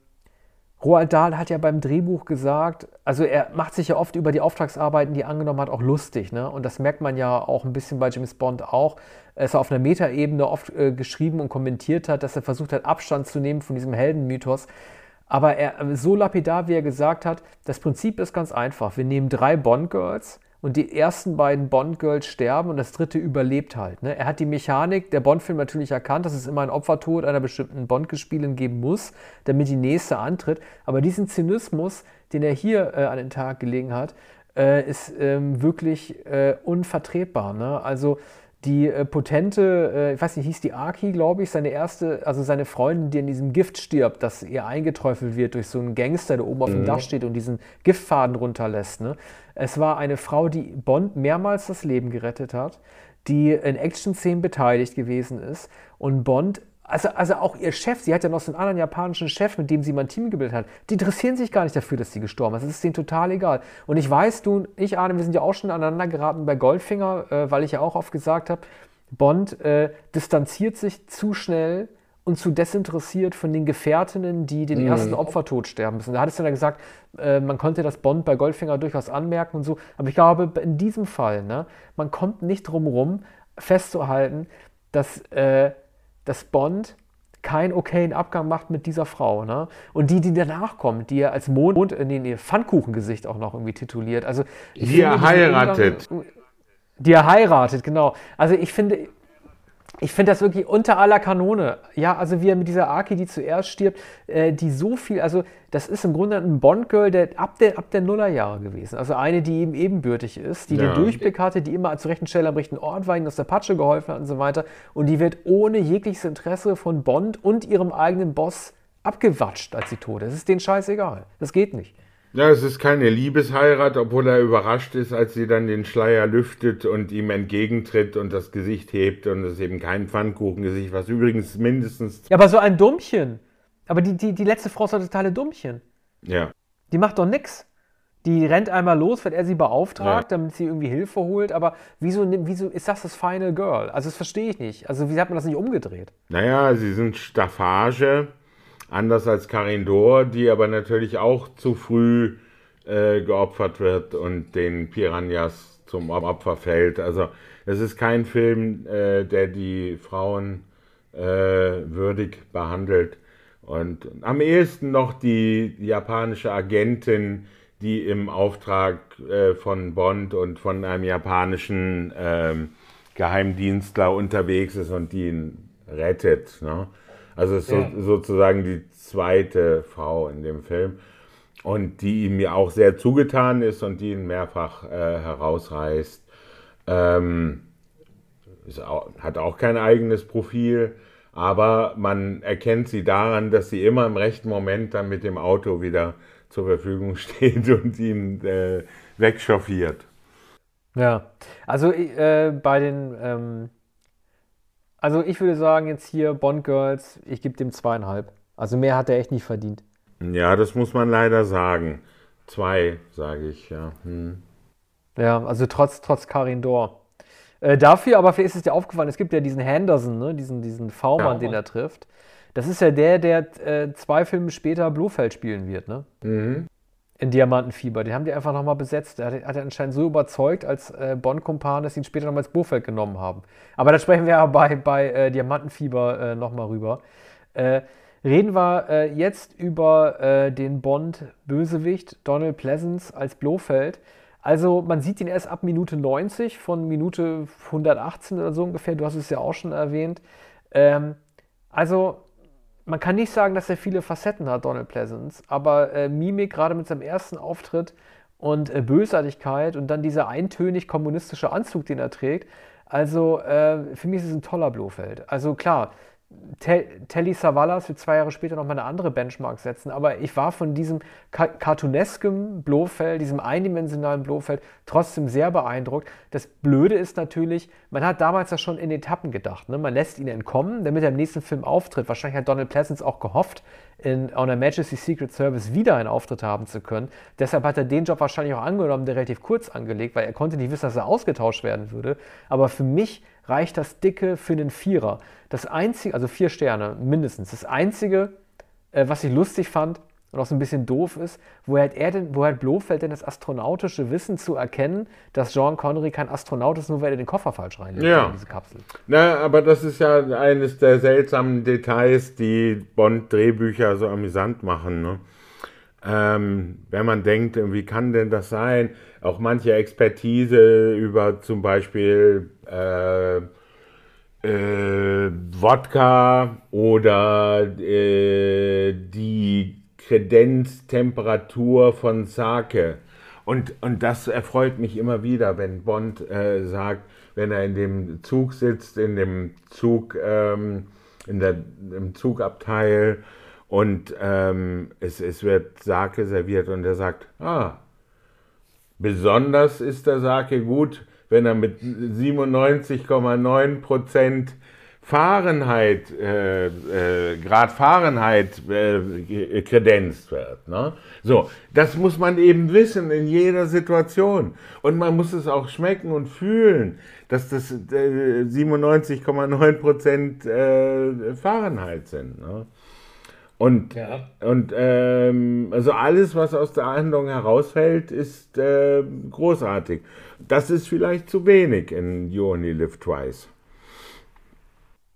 Roald Dahl hat ja beim Drehbuch gesagt, also er macht sich ja oft über die Auftragsarbeiten, die er angenommen hat, auch lustig. Ne? Und das merkt man ja auch ein bisschen bei James Bond auch, dass er auf einer Metaebene oft äh, geschrieben und kommentiert hat, dass er versucht hat, Abstand zu nehmen von diesem Heldenmythos. Aber er, so lapidar, wie er gesagt hat, das Prinzip ist ganz einfach. Wir nehmen drei Bond-Girls und die ersten beiden Bond-Girls sterben und das dritte überlebt halt. Ne? Er hat die Mechanik der Bond-Film natürlich erkannt, dass es immer einen Opfertod einer bestimmten Bond-Gespielin geben muss, damit die nächste antritt. Aber diesen Zynismus, den er hier äh, an den Tag gelegen hat, äh, ist ähm, wirklich äh, unvertretbar. Ne? Also die äh, potente, äh, ich weiß nicht, hieß die Aki, glaube ich, seine erste, also seine Freundin, die in diesem Gift stirbt, das ihr eingeträufelt wird durch so einen Gangster, der oben auf dem Dach steht und diesen Giftfaden runterlässt. Ne? Es war eine Frau, die Bond mehrmals das Leben gerettet hat, die in Action-Szenen beteiligt gewesen ist und Bond also, also auch ihr Chef, sie hat ja noch so einen anderen japanischen Chef, mit dem sie mal ein Team gebildet hat, die interessieren sich gar nicht dafür, dass sie gestorben ist. Es ist denen total egal. Und ich weiß, du, ich, Arne, wir sind ja auch schon aneinander geraten bei Goldfinger, äh, weil ich ja auch oft gesagt habe, Bond äh, distanziert sich zu schnell und zu desinteressiert von den Gefährtinnen, die den ersten Opfertod sterben müssen. Da hattest du ja gesagt, äh, man konnte das Bond bei Goldfinger durchaus anmerken und so. Aber ich glaube, in diesem Fall, ne, man kommt nicht drum rum, festzuhalten, dass, äh, dass Bond keinen okayen Abgang macht mit dieser Frau. Ne? Und die, die danach kommt, die er als Mond, in den ihr Pfannkuchengesicht auch noch irgendwie tituliert. Also, die er heiratet. Umgang, die er heiratet, genau. Also ich finde, ich finde das wirklich unter aller Kanone. Ja, also wie er mit dieser Aki, die zuerst stirbt, äh, die so viel, also das ist im Grunde ein Bond-Girl der, ab, der, ab der Nullerjahre gewesen. Also eine, die ihm ebenbürtig ist, die ja. den Durchblick hatte, die immer zur rechten Stelle am rechten Ort war, ihnen aus der Patsche geholfen hat und so weiter. Und die wird ohne jegliches Interesse von Bond und ihrem eigenen Boss abgewatscht als sie tot ist. Das ist denen scheißegal. Das geht nicht. Ja, es ist keine Liebesheirat, obwohl er überrascht ist, als sie dann den Schleier lüftet und ihm entgegentritt und das Gesicht hebt und es ist eben kein Pfannkuchengesicht, was übrigens mindestens. Ja, aber so ein Dummchen. Aber die, die, die letzte Frau ist doch totale Dummchen. Ja. Die macht doch nix. Die rennt einmal los, wenn er sie beauftragt, ja. damit sie irgendwie Hilfe holt. Aber wieso, wieso ist das das Final Girl? Also, das verstehe ich nicht. Also, wie hat man das nicht umgedreht? Naja, sie sind Staffage Anders als Karin Dor, die aber natürlich auch zu früh äh, geopfert wird und den Piranhas zum Opfer fällt. Also es ist kein Film, äh, der die Frauen äh, würdig behandelt. Und am ehesten noch die japanische Agentin, die im Auftrag äh, von Bond und von einem japanischen ähm, Geheimdienstler unterwegs ist und die ihn rettet. Ne? Also ist ja. so, sozusagen die zweite Frau in dem Film. Und die ihm ja auch sehr zugetan ist und die ihn mehrfach äh, herausreißt. Ähm, auch, hat auch kein eigenes Profil, aber man erkennt sie daran, dass sie immer im rechten Moment dann mit dem Auto wieder zur Verfügung steht und ihn äh, wegchauffiert. Ja, also äh, bei den ähm, also ich würde sagen, jetzt hier Bond Girls, ich gebe dem zweieinhalb. Also mehr hat er echt nicht verdient. Ja, das muss man leider sagen. Zwei, sage ich, ja. Hm. Ja, also trotz, trotz Karin Dor. Äh, dafür, aber vielleicht ist es dir aufgefallen, es gibt ja diesen Henderson, ne? diesen, diesen V-Mann, ja, den er trifft. Das ist ja der, der äh, zwei Filme später Blofeld spielen wird, ne? Mhm in Diamantenfieber. Den haben die einfach nochmal besetzt. Der hat, hat er anscheinend so überzeugt als äh, Bond-Kumpan, dass sie ihn später nochmal ins Bofeld genommen haben. Aber da sprechen wir ja bei, bei äh, Diamantenfieber äh, nochmal rüber. Äh, reden wir äh, jetzt über äh, den Bond-Bösewicht Donald Pleasance als Blofeld. Also man sieht ihn erst ab Minute 90 von Minute 118 oder so ungefähr. Du hast es ja auch schon erwähnt. Ähm, also man kann nicht sagen, dass er viele Facetten hat, Donald Pleasance, aber äh, Mimik, gerade mit seinem ersten Auftritt und äh, Bösartigkeit und dann dieser eintönig kommunistische Anzug, den er trägt. Also äh, für mich ist es ein toller Blofeld. Also klar, Telly Savalas wird zwei Jahre später nochmal eine andere Benchmark setzen, aber ich war von diesem cartoonesken Blofeld, diesem eindimensionalen Blofeld trotzdem sehr beeindruckt. Das Blöde ist natürlich, man hat damals ja schon in Etappen gedacht. Ne? Man lässt ihn entkommen, damit er im nächsten Film auftritt. Wahrscheinlich hat Donald Pleasance auch gehofft, in On a Majesty Secret Service wieder einen Auftritt haben zu können. Deshalb hat er den Job wahrscheinlich auch angenommen, der relativ kurz angelegt, weil er konnte nicht wissen, dass er ausgetauscht werden würde. Aber für mich reicht das dicke für einen Vierer. Das einzige, also vier Sterne mindestens. Das einzige, äh, was ich lustig fand und auch so ein bisschen doof ist, woher hat er denn, woher hat Blofeld denn das astronautische Wissen zu erkennen, dass Jean Connery kein Astronaut ist, nur weil er den Koffer falsch reinlegt ja. in diese Kapsel? Na, aber das ist ja eines der seltsamen Details, die Bond-Drehbücher so amüsant machen. Ne? Ähm, wenn man denkt, wie kann denn das sein? Auch manche Expertise über zum Beispiel äh, äh, Wodka oder äh, die Kredenztemperatur von Sake. Und, und das erfreut mich immer wieder, wenn Bond äh, sagt, wenn er in dem Zug sitzt, in dem Zug, ähm, in der, im Zugabteil und ähm, es, es wird Sake serviert und er sagt, ah, besonders ist der Sake gut, wenn er mit 97,9 Prozent Fahrenheit, äh, äh, Grad Fahrenheit äh, kredenzt wird. Ne? So, das muss man eben wissen in jeder Situation. Und man muss es auch schmecken und fühlen, dass das äh, 97,9 Prozent äh, Fahrenheit sind. Ne? Und, ja. und ähm, also alles, was aus der Handlung herausfällt, ist äh, großartig. Das ist vielleicht zu wenig in You Only Live Twice.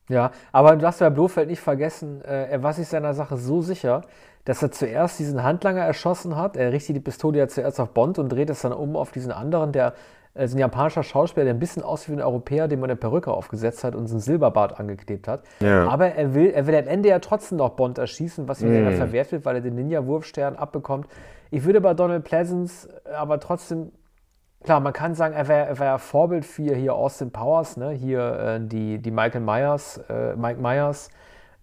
Ja, aber du darfst bei Blofeld nicht vergessen, äh, er war sich seiner Sache so sicher, dass er zuerst diesen Handlanger erschossen hat. Er richtet die Pistole ja zuerst auf Bond und dreht es dann um auf diesen anderen, der also ein japanischer Schauspieler, der ein bisschen aussieht wie ein Europäer, dem man eine Perücke aufgesetzt hat und so einen Silberbart angeklebt hat. Ja. Aber er will, er will am Ende ja trotzdem noch Bond erschießen, was ihm mm. verwehrt wird, weil er den Ninja-Wurfstern abbekommt. Ich würde bei Donald Pleasance aber trotzdem, klar, man kann sagen, er wäre wär Vorbild für hier Austin Powers, ne? hier äh, die, die Michael Myers, äh, Mike Myers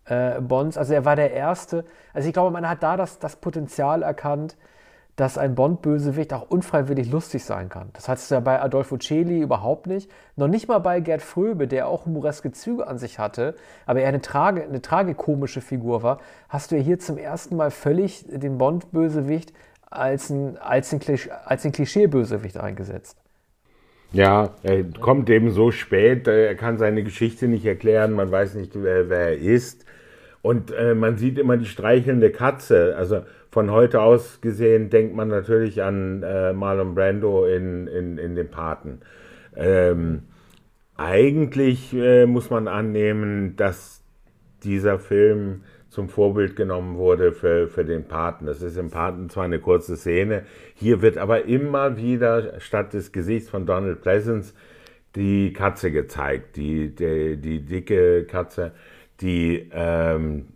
äh, Bonds. Also er war der Erste. Also ich glaube, man hat da das, das Potenzial erkannt, dass ein Bond-Bösewicht auch unfreiwillig lustig sein kann. Das hattest du ja bei Adolfo Celi überhaupt nicht. Noch nicht mal bei Gerd Fröbe, der auch humoreske Züge an sich hatte, aber er eine, trage, eine tragikomische Figur war, hast du ja hier zum ersten Mal völlig den Bond-Bösewicht als ein, als ein, als ein Klischee-Bösewicht eingesetzt. Ja, er kommt eben so spät, er kann seine Geschichte nicht erklären, man weiß nicht, wer, wer er ist. Und äh, man sieht immer die streichelnde Katze. Also von heute aus gesehen denkt man natürlich an äh, Marlon Brando in, in, in den Paten. Ähm, eigentlich äh, muss man annehmen, dass dieser Film zum Vorbild genommen wurde für, für den Paten. Das ist im Paten zwar eine kurze Szene, hier wird aber immer wieder statt des Gesichts von Donald Pleasance die Katze gezeigt, die, die, die dicke Katze, die ähm,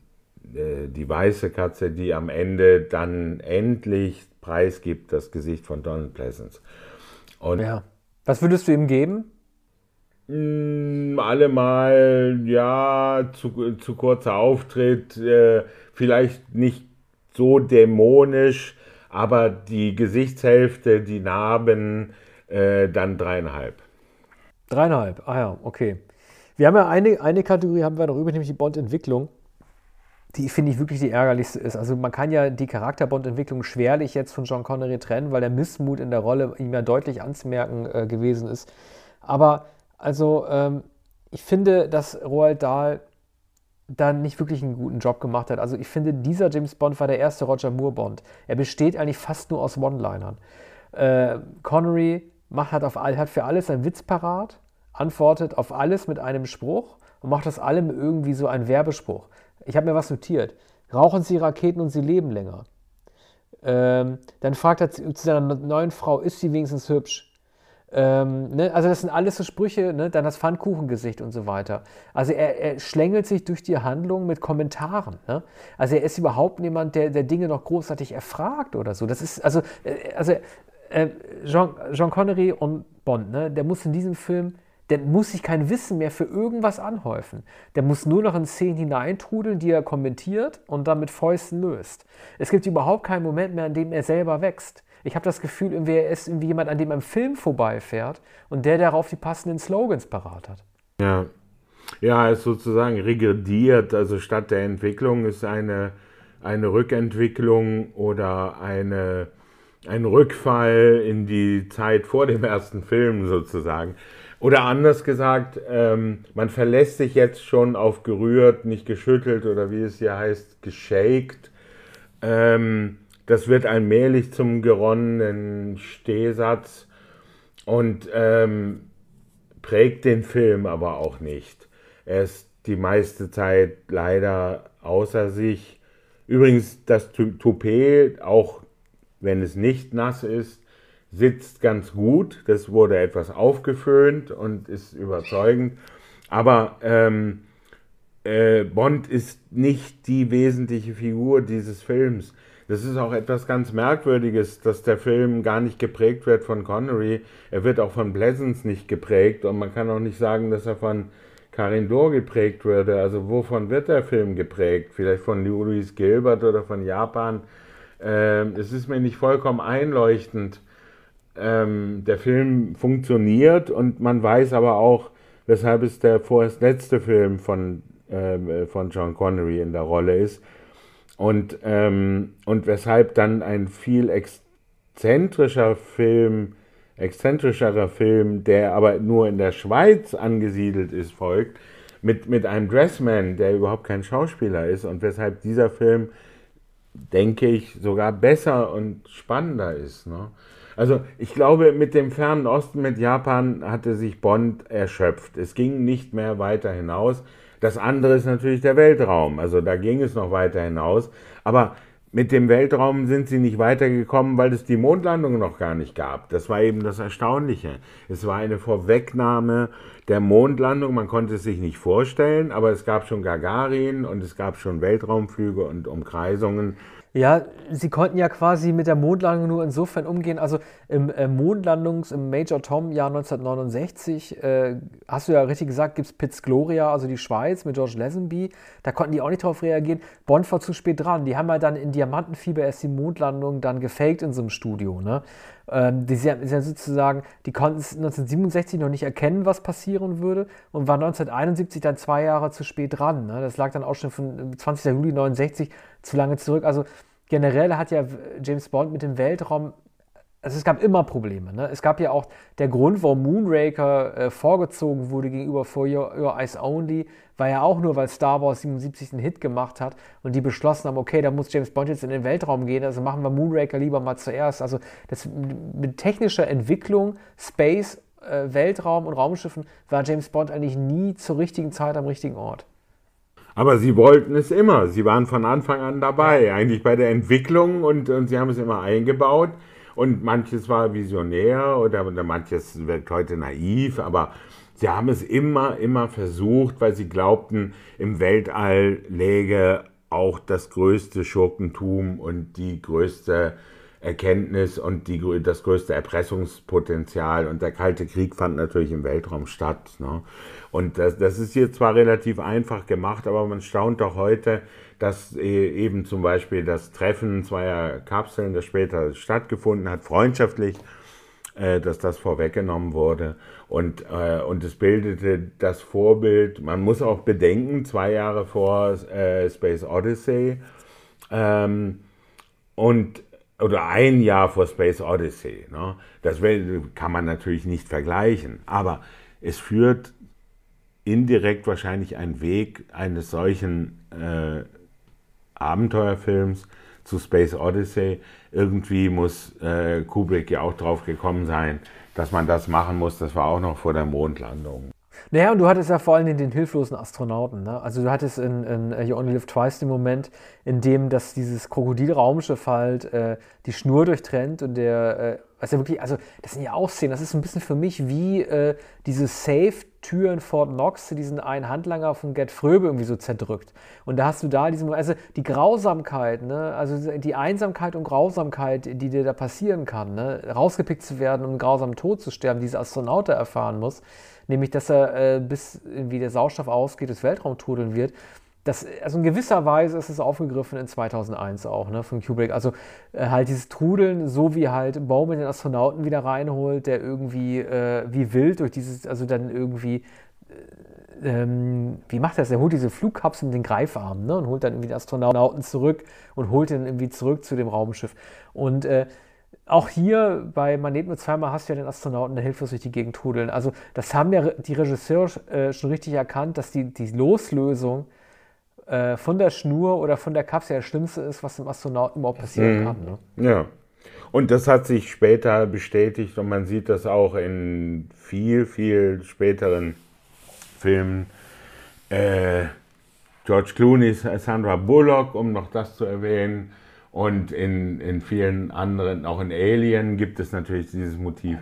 äh, die weiße Katze, die am Ende dann endlich preisgibt das Gesicht von Donald Pleasance. Und ja. Was würdest du ihm geben? Hm, allemal, ja, zu, zu kurzer Auftritt, äh, vielleicht nicht so dämonisch, aber die Gesichtshälfte, die Narben, äh, dann dreieinhalb. Dreieinhalb, ah ja, okay. Wir haben ja eine, eine Kategorie, haben wir noch übrig, nämlich die Bond-Entwicklung die finde ich wirklich die ärgerlichste ist. Also man kann ja die Charakterbond-Entwicklung schwerlich jetzt von John Connery trennen, weil der Missmut in der Rolle ihm ja deutlich anzumerken äh, gewesen ist. Aber also ähm, ich finde, dass Roald Dahl da nicht wirklich einen guten Job gemacht hat. Also ich finde, dieser James Bond war der erste Roger Moore Bond. Er besteht eigentlich fast nur aus One-Linern. Äh, Connery macht, hat, auf, hat für alles einen Witz parat, antwortet auf alles mit einem Spruch und macht aus allem irgendwie so einen Werbespruch. Ich habe mir was notiert. Rauchen Sie Raketen und Sie leben länger. Ähm, dann fragt er zu seiner neuen Frau, ist sie wenigstens hübsch? Ähm, ne? Also das sind alles so Sprüche, ne? dann das Pfannkuchengesicht und so weiter. Also er, er, schlängelt sich durch die Handlung mit Kommentaren. Ne? Also er ist überhaupt niemand, der, der Dinge noch großartig erfragt oder so. Das ist, also, äh, also äh, Jean, Jean Connery und Bond, ne? der muss in diesem Film der muss sich kein Wissen mehr für irgendwas anhäufen. Der muss nur noch in Szenen hineintrudeln, die er kommentiert und dann mit Fäusten löst. Es gibt überhaupt keinen Moment mehr, an dem er selber wächst. Ich habe das Gefühl, er ist irgendwie jemand, an dem ein Film vorbeifährt und der darauf die passenden Slogans parat hat. Ja, ja, er ist sozusagen regrediert. Also statt der Entwicklung ist eine, eine Rückentwicklung oder eine, ein Rückfall in die Zeit vor dem ersten Film sozusagen. Oder anders gesagt, ähm, man verlässt sich jetzt schon auf gerührt, nicht geschüttelt oder wie es hier heißt, geshaked. Ähm, das wird allmählich zum geronnenen Stehsatz und ähm, prägt den Film aber auch nicht. Er ist die meiste Zeit leider außer sich. Übrigens, das Toupet, auch wenn es nicht nass ist, sitzt ganz gut. Das wurde etwas aufgeföhnt und ist überzeugend. Aber ähm, äh, Bond ist nicht die wesentliche Figur dieses Films. Das ist auch etwas ganz Merkwürdiges, dass der Film gar nicht geprägt wird von Connery. Er wird auch von Pleasance nicht geprägt und man kann auch nicht sagen, dass er von Karin Dor geprägt würde. Also wovon wird der Film geprägt? Vielleicht von Louis Gilbert oder von Japan? Ähm, es ist mir nicht vollkommen einleuchtend ähm, der Film funktioniert und man weiß aber auch, weshalb es der vorerst letzte Film von, äh, von John Connery in der Rolle ist. Und, ähm, und weshalb dann ein viel exzentrischer Film, exzentrischerer Film, der aber nur in der Schweiz angesiedelt ist, folgt, mit, mit einem Dressman, der überhaupt kein Schauspieler ist. Und weshalb dieser Film, denke ich, sogar besser und spannender ist. Ne? Also ich glaube, mit dem fernen Osten, mit Japan hatte sich Bond erschöpft. Es ging nicht mehr weiter hinaus. Das andere ist natürlich der Weltraum. Also da ging es noch weiter hinaus. Aber mit dem Weltraum sind sie nicht weitergekommen, weil es die Mondlandung noch gar nicht gab. Das war eben das Erstaunliche. Es war eine Vorwegnahme der Mondlandung. Man konnte es sich nicht vorstellen, aber es gab schon Gagarin und es gab schon Weltraumflüge und Umkreisungen. Ja, sie konnten ja quasi mit der Mondlandung nur insofern umgehen. Also im äh, Mondlandungs-, im Major Tom-Jahr 1969, äh, hast du ja richtig gesagt, gibt es Piz Gloria, also die Schweiz mit George Lazenby. Da konnten die auch nicht drauf reagieren. Bond war zu spät dran. Die haben ja dann in Diamantenfieber erst die Mondlandung dann gefaked in so einem Studio. Ne? Ähm, die sind ja sozusagen, die konnten 1967 noch nicht erkennen, was passieren würde und war 1971 dann zwei Jahre zu spät dran. Ne? Das lag dann auch schon von 20. Juli 1969 zu lange zurück. Also generell hat ja James Bond mit dem Weltraum also es gab immer Probleme. Ne? Es gab ja auch der Grund, warum Moonraker äh, vorgezogen wurde gegenüber For Your, Your, Eyes Only, war ja auch nur, weil Star Wars 77 einen Hit gemacht hat und die beschlossen haben, okay, da muss James Bond jetzt in den Weltraum gehen, also machen wir Moonraker lieber mal zuerst. Also das, mit technischer Entwicklung, Space, äh, Weltraum und Raumschiffen war James Bond eigentlich nie zur richtigen Zeit am richtigen Ort. Aber sie wollten es immer. Sie waren von Anfang an dabei, eigentlich bei der Entwicklung und, und sie haben es immer eingebaut. Und manches war visionär oder, oder manches wirkt heute naiv, aber sie haben es immer, immer versucht, weil sie glaubten, im Weltall läge auch das größte Schurkentum und die größte Erkenntnis und die, das größte Erpressungspotenzial. Und der Kalte Krieg fand natürlich im Weltraum statt. Ne? Und das, das ist hier zwar relativ einfach gemacht, aber man staunt doch heute, dass äh, eben zum Beispiel das Treffen zweier Kapseln, das später stattgefunden hat, freundschaftlich, äh, dass das vorweggenommen wurde. Und, äh, und es bildete das Vorbild, man muss auch bedenken, zwei Jahre vor Space Odyssey ähm, und oder ein Jahr vor Space Odyssey. Ne? Das kann man natürlich nicht vergleichen, aber es führt indirekt wahrscheinlich ein Weg eines solchen äh, Abenteuerfilms zu Space Odyssey. Irgendwie muss äh, Kubrick ja auch drauf gekommen sein, dass man das machen muss. Das war auch noch vor der Mondlandung. Naja, und du hattest ja vor allem den hilflosen Astronauten. Ne? Also du hattest in, in You Only Live Twice den Moment, in dem das dieses Krokodilraumschiff halt äh, die Schnur durchtrennt und der, äh, was ja wirklich, also das sind ja auch Szenen, das ist ein bisschen für mich wie äh, diese Safe-Tür in Fort Knox, diesen einen Handlanger von Gerd Fröbe irgendwie so zerdrückt. Und da hast du da diesen, also die Grausamkeit, ne? also die Einsamkeit und Grausamkeit, die dir da passieren kann, ne? rausgepickt zu werden und einen grausamen Tod zu sterben, diese Astronaut erfahren muss nämlich dass er äh, bis wie der Sauerstoff ausgeht, das Weltraum trudeln wird. Das, also in gewisser Weise ist es aufgegriffen in 2001 auch, ne, von Kubrick. Also äh, halt dieses Trudeln, so wie halt Bowman den Astronauten wieder reinholt, der irgendwie äh, wie wild durch dieses, also dann irgendwie, äh, ähm, wie macht er das? Er holt diese Flugkapsel mit den Greifarmen ne, und holt dann irgendwie den Astronauten zurück und holt ihn irgendwie zurück zu dem Raumschiff. Und äh, auch hier bei Man lebt nur zweimal hast du ja den Astronauten, der hilflos durch die Gegend trudeln. Also das haben ja die Regisseure äh, schon richtig erkannt, dass die, die Loslösung äh, von der Schnur oder von der Kapsel das Schlimmste ist, was dem Astronauten überhaupt passieren mhm. kann. Ne? Ja. Und das hat sich später bestätigt und man sieht das auch in viel, viel späteren Filmen. Äh, George Clooney, Sandra Bullock, um noch das zu erwähnen, und in, in vielen anderen, auch in Alien, gibt es natürlich dieses Motiv,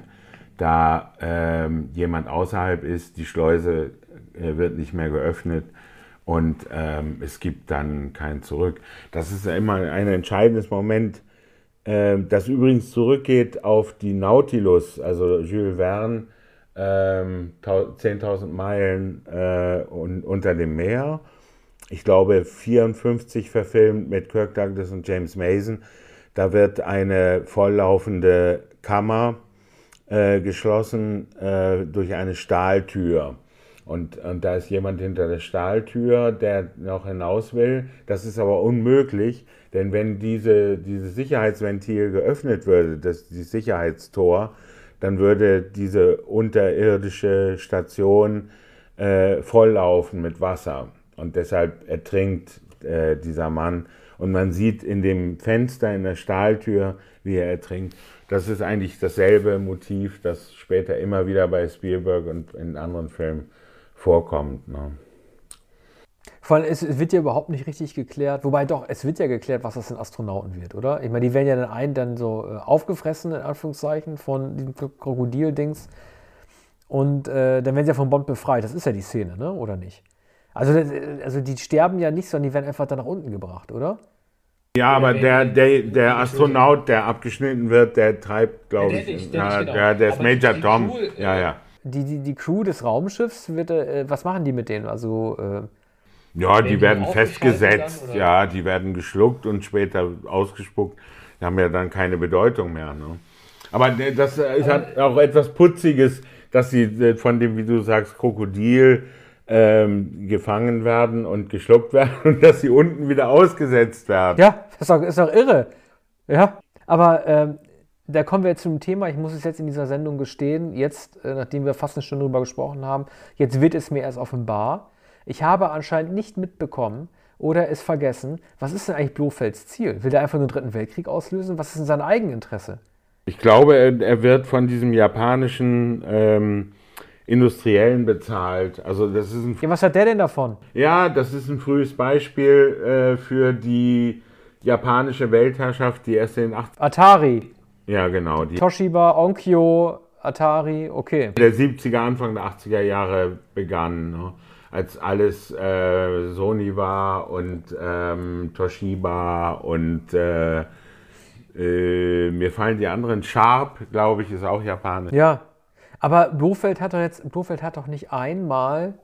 da ähm, jemand außerhalb ist, die Schleuse äh, wird nicht mehr geöffnet und ähm, es gibt dann kein Zurück. Das ist ja immer ein entscheidendes Moment, äh, das übrigens zurückgeht auf die Nautilus, also Jules Verne, ähm, 10.000 Meilen äh, un unter dem Meer ich glaube, 54 verfilmt mit Kirk Douglas und James Mason. Da wird eine volllaufende Kammer äh, geschlossen äh, durch eine Stahltür. Und, und da ist jemand hinter der Stahltür, der noch hinaus will. Das ist aber unmöglich, denn wenn diese, dieses Sicherheitsventil geöffnet würde, das, das Sicherheitstor, dann würde diese unterirdische Station äh, volllaufen mit Wasser. Und deshalb ertrinkt äh, dieser Mann. Und man sieht in dem Fenster in der Stahltür, wie er ertrinkt. Das ist eigentlich dasselbe Motiv, das später immer wieder bei Spielberg und in anderen Filmen vorkommt. Ne? Vor allem, es, es wird ja überhaupt nicht richtig geklärt, wobei doch, es wird ja geklärt, was aus den Astronauten wird, oder? Ich meine, die werden ja dann einen dann so äh, aufgefressen, in Anführungszeichen, von diesem Krokodil-Dings. Und äh, dann werden sie ja von Bond befreit. Das ist ja die Szene, ne? Oder nicht? Also, äh, also die sterben ja nicht, sondern die werden einfach dann nach unten gebracht, oder? Ja, aber der, der, der Astronaut, der abgeschnitten wird, der treibt, glaube ich, der ist- ja, der der, der ist Major Tom. Crew, äh, Ja, ja. Die, die, die Crew des Raumschiffs, wird, äh, was machen die mit denen? Also, äh, Ja, die die werden festgesetzt, dann, ja, die werden geschluckt und später ausgespuckt. Die haben ja dann keine Bedeutung mehr. Ne? Aber äh, das äh, es hat auch etwas Putziges, dass sie äh, von dem, wie du sagst, Krokodil ähm, gefangen werden und geschluckt werden und dass sie unten wieder ausgesetzt werden. ja, das ist doch, ist doch irre. Ja, aber ähm, da kommen wir jetzt zum Thema. Ich muss es jetzt in dieser Sendung gestehen. Jetzt, äh, nachdem wir fast eine Stunde darüber gesprochen haben, jetzt wird es mir erst offenbar. Ich habe anscheinend nicht mitbekommen oder es vergessen. Was ist denn eigentlich Blofelds Ziel? Will er einfach nur den Dritten Weltkrieg auslösen? Was ist denn sein Eigeninteresse? Ich glaube, er, er wird von diesem japanischen ähm, Industriellen bezahlt. Also das ist ein Ja, was hat der denn davon? Ja, das ist ein frühes Beispiel äh, für die japanische Weltherrschaft, die erst in den 80 Atari, Ja, genau, die Toshiba, Onkyo, Atari, okay. der 70er, Anfang der 80er Jahre begann, ne? als alles äh, Sony war und ähm, Toshiba und äh, äh, mir fallen die anderen, Sharp, glaube ich, ist auch japanisch. Ja, aber Blofeld hat doch jetzt, Blofeld hat doch nicht einmal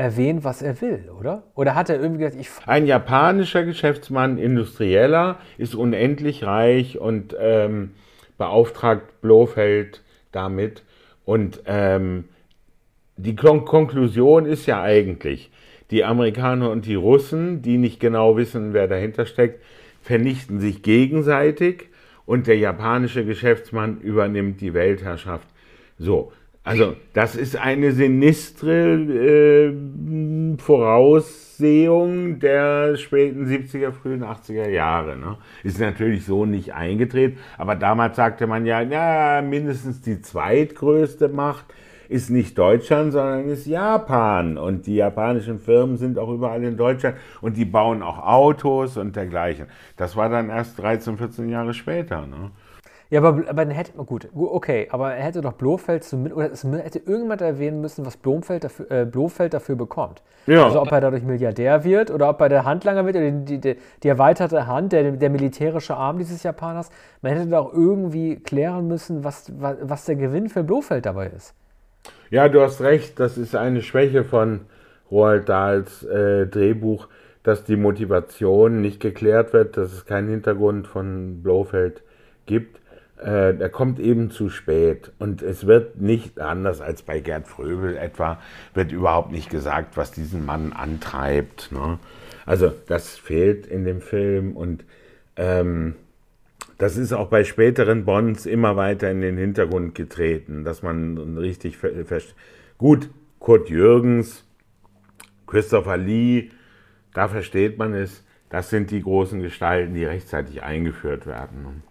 erwähnt, was er will, oder? Oder hat er irgendwie gesagt, ich Ein japanischer Geschäftsmann, Industrieller, ist unendlich reich und ähm, beauftragt Blofeld damit. Und ähm, die Kon Konklusion ist ja eigentlich, die Amerikaner und die Russen, die nicht genau wissen, wer dahinter steckt, vernichten sich gegenseitig und der japanische Geschäftsmann übernimmt die Weltherrschaft. So, also das ist eine sinistre äh, Voraussehung der späten 70er, frühen 80er Jahre. Ne? Ist natürlich so nicht eingetreten, aber damals sagte man ja, ja, mindestens die zweitgrößte Macht ist nicht Deutschland, sondern ist Japan. Und die japanischen Firmen sind auch überall in Deutschland und die bauen auch Autos und dergleichen. Das war dann erst 13, 14 Jahre später. Ne? Ja, aber, aber dann hätte, gut, gu- okay, aber er hätte doch Blofeld zumindest, oder es hätte irgendjemand erwähnen müssen, was Blofeld dafür, äh, Blofeld dafür bekommt. Ja. Also ob er dadurch Milliardär wird oder ob er der Handlanger wird oder die, die, die erweiterte Hand, der, der militärische Arm dieses Japaners. Man hätte doch irgendwie klären müssen, was, was, was der Gewinn für Blofeld dabei ist. Ja, du hast recht, das ist eine Schwäche von Roald Dahls äh, Drehbuch, dass die Motivation nicht geklärt wird, dass es keinen Hintergrund von Blofeld gibt. Äh, er kommt eben zu spät und es wird nicht anders als bei Gerd Fröbel etwa, wird überhaupt nicht gesagt, was diesen Mann antreibt. Ne? Also das fehlt in dem Film und ähm, das ist auch bei späteren Bonds immer weiter in den Hintergrund getreten, dass man richtig ver ver gut Kurt Jürgens, Christopher Lee, da versteht man es. Das sind die großen Gestalten, die rechtzeitig eingeführt werden.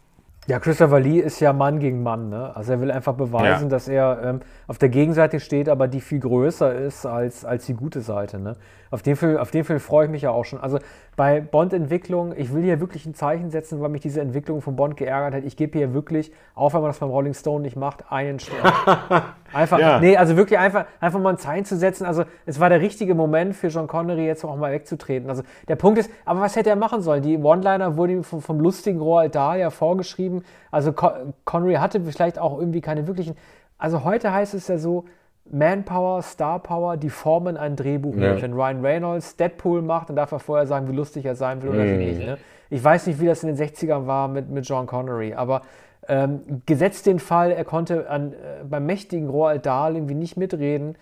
Ja, Christopher Lee ist ja Mann gegen Mann. Ne? Also er will einfach beweisen, Ja. dass er ähm, auf der Gegenseite steht, aber die viel größer ist als, als die gute Seite. Ne? Auf, den Film, auf den Film freue ich mich ja auch schon. Also bei Bond-Entwicklung, ich will hier wirklich ein Zeichen setzen, weil mich diese Entwicklung von Bond geärgert hat. Ich gebe hier wirklich, auch wenn man das beim Rolling Stone nicht macht, einen Stern. Einfach, Ja. nee, also wirklich einfach, einfach mal ein Zeichen zu setzen. Also es war der richtige Moment für John Connery jetzt auch mal wegzutreten. Also der Punkt ist, aber was hätte er machen sollen? Die One-Liner wurden ihm vom, vom lustigen Roald Dahl ja vorgeschrieben. Also Con Connery hatte vielleicht auch irgendwie keine wirklichen. Also heute heißt es ja so, Manpower, Star Power, die formen ein Drehbuch. Ja. Wenn Ryan Reynolds Deadpool macht, dann darf er vorher sagen, wie lustig er sein will oder Mhm. wie nicht. Ne? Ich weiß nicht, wie das in den 60ern war mit, mit John Connery, aber ähm, gesetzt den Fall, er konnte an, äh, beim mächtigen Roald Dahl irgendwie nicht mitreden,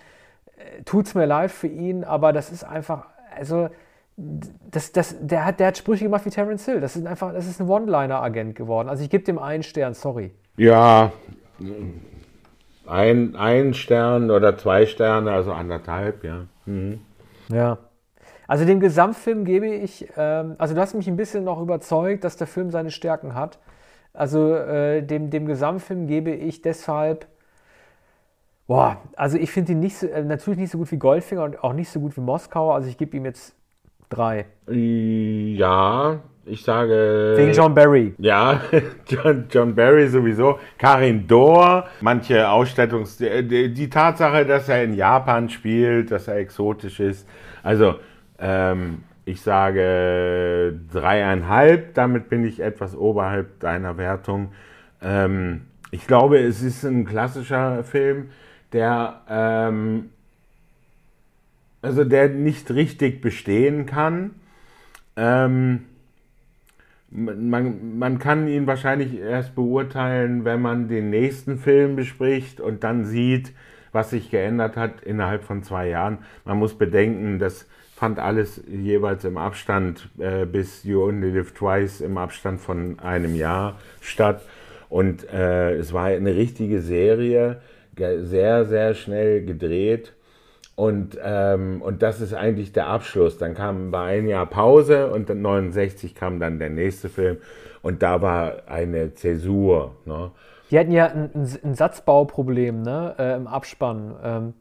äh, tut's mir leid für ihn, aber das ist einfach, also das, das, der, hat, der hat Sprüche gemacht wie Terence Hill. Das ist einfach, das ist ein One-Liner-Agent geworden. Also ich gebe dem einen Stern, sorry. Ja, ein, ein Stern oder zwei Sterne, also anderthalb, ja. Ja. Also dem Gesamtfilm gebe ich, ähm, also du hast mich ein bisschen noch überzeugt, dass der Film seine Stärken hat. Also äh, dem, dem Gesamtfilm gebe ich deshalb Boah, also ich finde ihn nicht so, äh, natürlich nicht so gut wie Goldfinger und auch nicht so gut wie Moskau. Also ich gebe ihm jetzt drei. Ja, ich sage. Wegen John Barry. Ja, John, John Barry sowieso. Karin Dohr, manche Ausstattungs. Die, die, Tatsache, dass er in Japan spielt, dass er exotisch ist. Also, ähm, ich sage dreieinhalb. Damit bin ich etwas oberhalb deiner Wertung. Ähm, ich glaube, es ist ein klassischer Film der, ähm, also der nicht richtig bestehen kann. Ähm, man, man kann ihn wahrscheinlich erst beurteilen, wenn man den nächsten Film bespricht und dann sieht, was sich geändert hat innerhalb von zwei Jahren. Man muss bedenken, das fand alles jeweils im Abstand äh, bis You Only Live Twice im Abstand von einem Jahr statt. Und äh, es war eine richtige Serie sehr, sehr schnell gedreht. Und, ähm, und das ist eigentlich der Abschluss. Dann kam war ein Jahr Pause und dann 69 kam dann der nächste Film und da war eine Zäsur. Ne? Die hatten ja ein, ein Satzbauproblem ne? Äh, im Abspann. Ähm,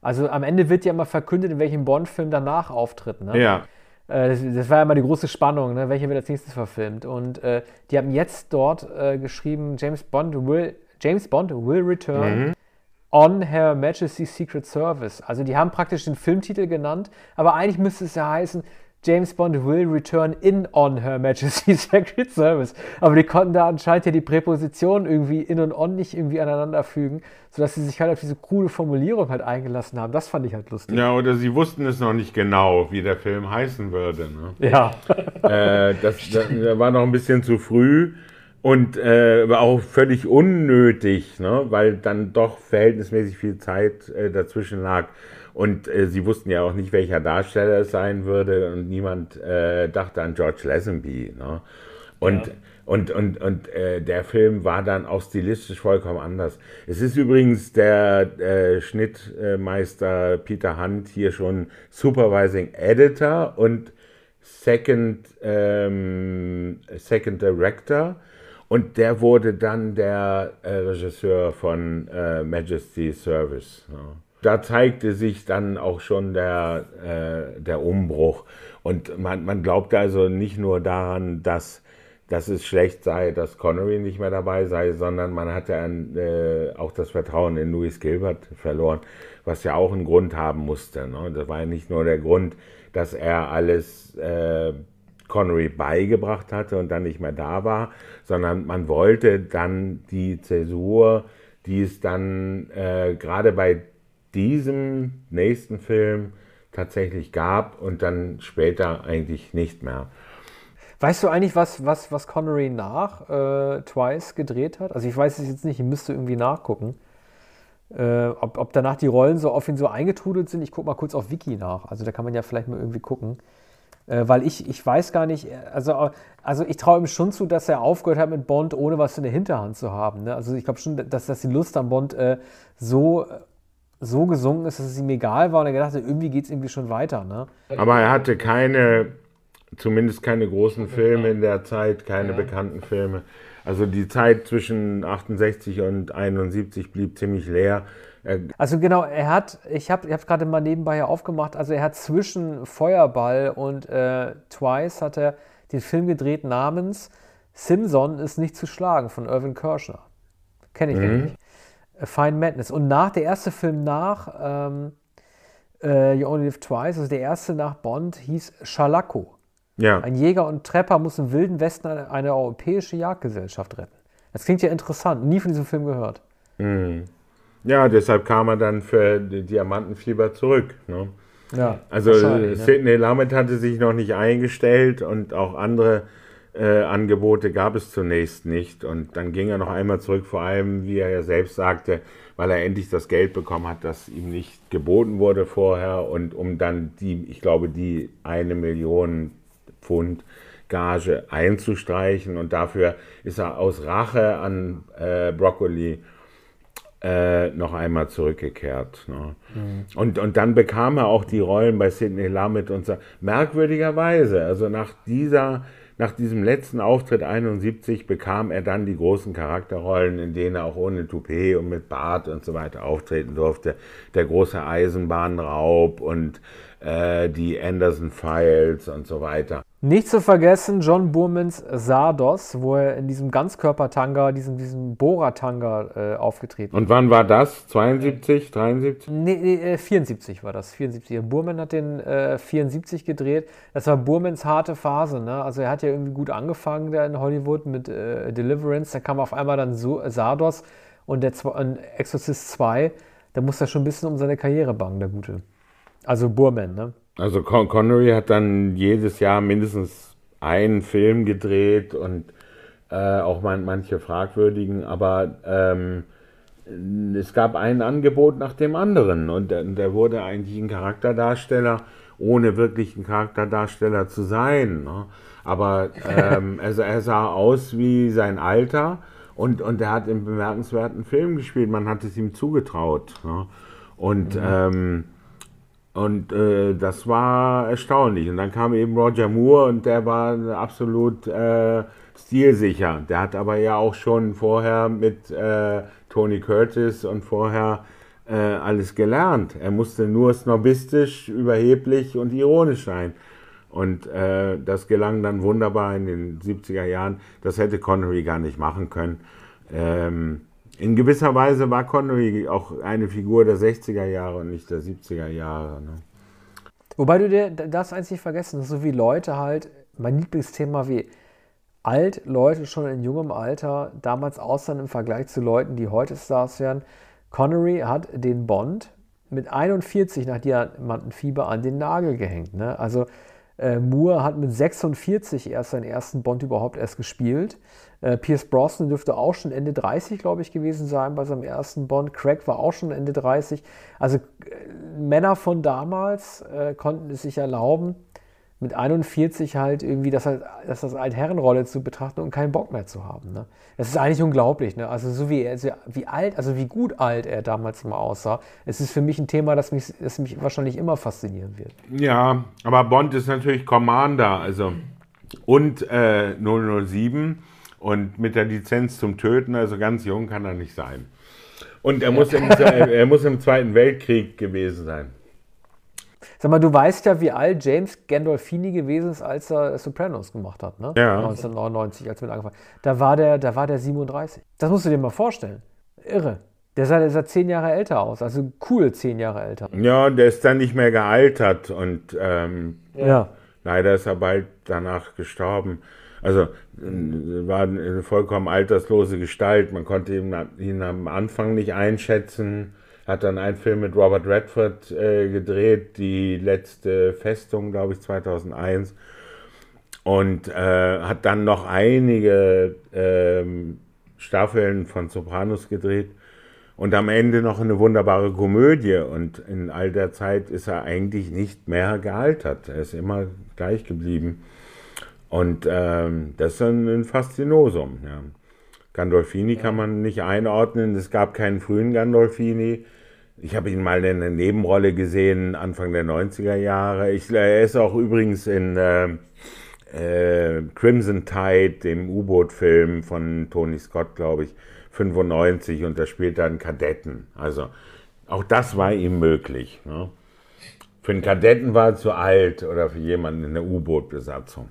also am Ende wird ja immer verkündet, in welchem Bond-Film danach auftritt. Ne? Ja. Äh, das, das, war ja immer die große Spannung, ne? welcher wird als nächstes verfilmt. Und äh, die haben jetzt dort äh, geschrieben, James Bond will, James Bond will return. Mhm On Her Majesty's Secret Service. Also die haben praktisch den Filmtitel genannt, aber eigentlich müsste es ja heißen, James Bond will return in On Her Majesty's Secret Service. Aber die konnten da anscheinend ja die Präpositionen irgendwie in und on nicht irgendwie aneinander fügen, sodass sie sich halt auf diese coole Formulierung halt eingelassen haben. Das fand ich halt lustig. Ja, oder sie wussten es noch nicht genau, wie der Film heißen würde. Ne? Ja. äh, das, das, das war noch ein bisschen zu früh. Und äh, auch völlig unnötig, ne? weil dann doch verhältnismäßig viel Zeit äh, dazwischen lag. Und äh, sie wussten ja auch nicht, welcher Darsteller es sein würde. Und niemand äh, dachte an George Lazenby. Ne? Und, ja. und, und, und äh, der Film war dann auch stilistisch vollkommen anders. Es ist übrigens der äh, Schnittmeister Peter Hunt hier schon Supervising Editor und Second, ähm, Second Director. Und der wurde dann der äh, Regisseur von äh, Majesty Service. Ja. Da zeigte sich dann auch schon der, äh, der Umbruch. Und man, man glaubte also nicht nur daran, dass, dass es schlecht sei, dass Connery nicht mehr dabei sei, sondern man hatte ein, äh, auch das Vertrauen in Louis Gilbert verloren, was ja auch einen Grund haben musste. Ne? Das war ja nicht nur der Grund, dass er alles äh, Connery beigebracht hatte und dann nicht mehr da war, sondern man wollte dann die Zäsur, die es dann äh, gerade bei diesem nächsten Film tatsächlich gab und dann später eigentlich nicht mehr. Weißt du eigentlich, was, was, was Connery nach äh, Twice gedreht hat? Also ich weiß es jetzt nicht, ich müsste irgendwie nachgucken. Äh, ob, ob danach die Rollen so auf ihn so eingetrudelt sind. Ich gucke mal kurz auf Wiki nach. Also da kann man ja vielleicht mal irgendwie gucken. Äh, weil ich, ich weiß gar nicht, also, also ich traue ihm schon zu, dass er aufgehört hat mit Bond, ohne was in der Hinterhand zu haben. Ne? Also ich glaube schon, dass, dass die Lust an Bond äh, so, so gesunken ist, dass es ihm egal war und er gedacht hat, irgendwie geht es irgendwie schon weiter. Ne? Aber er hatte keine, zumindest keine großen Filme in der Zeit, keine ja. bekannten Filme. Also die Zeit zwischen 68 und 71 blieb ziemlich leer. Also genau, er hat, ich habe es gerade mal nebenbei hier aufgemacht, also er hat zwischen Feuerball und äh, Twice hat er den Film gedreht namens Simson ist nicht zu schlagen von Irvin Kershner. Kenne ich mhm. nicht. Fine Madness. Und nach, der erste Film nach ähm, äh, You Only Live Twice, also der erste nach Bond, hieß Schalako. Ja. Ein Jäger und Trepper muss im Wilden Westen eine, eine europäische Jagdgesellschaft retten. Das klingt ja interessant. Nie von diesem Film gehört. Mhm. Ja, deshalb kam er dann für die Diamantenfieber zurück. Ne? Ja, also Sidney ne? Lamet hatte sich noch nicht eingestellt und auch andere äh, Angebote gab es zunächst nicht. Und dann ging er noch einmal zurück, vor allem, wie er ja selbst sagte, weil er endlich das Geld bekommen hat, das ihm nicht geboten wurde vorher und um dann die, ich glaube, die eine Million Pfund Gage einzustreichen. Und dafür ist er aus Rache an äh, Broccoli äh, noch einmal zurückgekehrt. Ne? Mhm. Und, und dann bekam er auch die Rollen bei Sidney Lumet und so. Merkwürdigerweise, also nach dieser nach diesem letzten Auftritt 71 bekam er dann die großen Charakterrollen, in denen er auch ohne Toupet und mit Bart und so weiter auftreten durfte. Der große Eisenbahnraub und äh, die Anderson Files und so weiter. Nicht zu vergessen John Burmans Sardos, wo er in diesem Ganzkörpertanga, diesem, diesem Bohrer-Tanga äh, aufgetreten ist. Und wann war das? 72, 73? Nee, nee 74 war das. 74. Burman hat den äh, 74 gedreht. Das war Burmans harte Phase. Ne? Also er hat ja irgendwie gut angefangen da in Hollywood mit äh, Deliverance. Da kam auf einmal dann so, Sardos und der und Exorcist 2. Da musste er schon ein bisschen um seine Karriere bangen, der Gute. Also Burman, ne? Also Con Connery hat dann jedes Jahr mindestens einen Film gedreht und äh, auch man, manche fragwürdigen, aber ähm, es gab ein Angebot nach dem anderen und der wurde eigentlich ein Charakterdarsteller, ohne wirklich ein Charakterdarsteller zu sein. Ne? Aber ähm, er, er, sah aus wie sein Alter und, und er hat im bemerkenswerten Film gespielt, man hat es ihm zugetraut. Ne? Und mhm. ähm, und äh, das war erstaunlich. Und dann kam eben Roger Moore und der war absolut äh, stilsicher. Der hat aber ja auch schon vorher mit äh, Tony Curtis und vorher äh, alles gelernt. Er musste nur snobistisch, überheblich und ironisch sein. Und äh, das gelang dann wunderbar in den 70er Jahren. Das hätte Connery gar nicht machen können. Ähm, in gewisser Weise war Connery auch eine Figur der 60er Jahre und nicht der 70er Jahre. Ne? Wobei du dir das eins nicht vergessen, so wie Leute halt, mein Lieblingsthema wie alt Leute schon in jungem Alter damals aussahen im Vergleich zu Leuten, die heute Stars werden. Connery hat den Bond mit 41 nach Diamantenfieber an den Nagel gehängt. Ne? Also äh, Moore hat mit 46 erst seinen ersten Bond überhaupt erst gespielt. Äh, Pierce Brosnan dürfte auch schon Ende 30, glaube ich, gewesen sein bei seinem ersten Bond. Craig war auch schon Ende 30. Also äh, Männer von damals äh, konnten es sich erlauben, mit 41 halt irgendwie das, das als Altherrenrolle zu betrachten und keinen Bock mehr zu haben. Ne? Das ist eigentlich unglaublich. Ne? Also so wie, er, wie alt, also wie gut alt er damals mal aussah. Es ist für mich ein Thema, das mich, das mich wahrscheinlich immer faszinieren wird. Ja, aber Bond ist natürlich Commander, also und äh, 007 und mit der Lizenz zum Töten, also ganz jung kann er nicht sein. Und er muss, im, er muss im Zweiten Weltkrieg gewesen sein. Sag mal, du weißt ja, wie alt James Gandolfini gewesen ist, als er Sopranos gemacht hat, ne? Ja. 1999, als wir angefangen haben. Da war der, da war der 37. Das musst du dir mal vorstellen. Irre. Der sah, der sah zehn Jahre älter aus, also cool zehn Jahre älter. Ja, der ist dann nicht mehr gealtert und ähm, ja. leider ist er bald danach gestorben. Also war eine vollkommen alterslose Gestalt. Man konnte ihn, ihn am Anfang nicht einschätzen hat dann einen Film mit Robert Redford äh, gedreht, die letzte Festung, glaube ich, 2001. Und äh, hat dann noch einige ähm, Staffeln von Sopranos gedreht. Und am Ende noch eine wunderbare Komödie. Und in all der Zeit ist er eigentlich nicht mehr gealtert. Er ist immer gleich geblieben. Und ähm, das ist ein, Faszinosum. Ja. Gandolfini ja. kann man nicht einordnen. Es gab keinen frühen Gandolfini. Ich habe ihn mal in einer Nebenrolle gesehen, Anfang der 90er Jahre. Ich, er ist auch übrigens in äh, äh, Crimson Tide, dem U-Boot-Film von Tony Scott, glaube ich, 95 und da spielt er einen Kadetten. Also auch das war ihm möglich. Ne? Für einen Kadetten war er zu alt oder für jemanden in der U-Boot-Besatzung.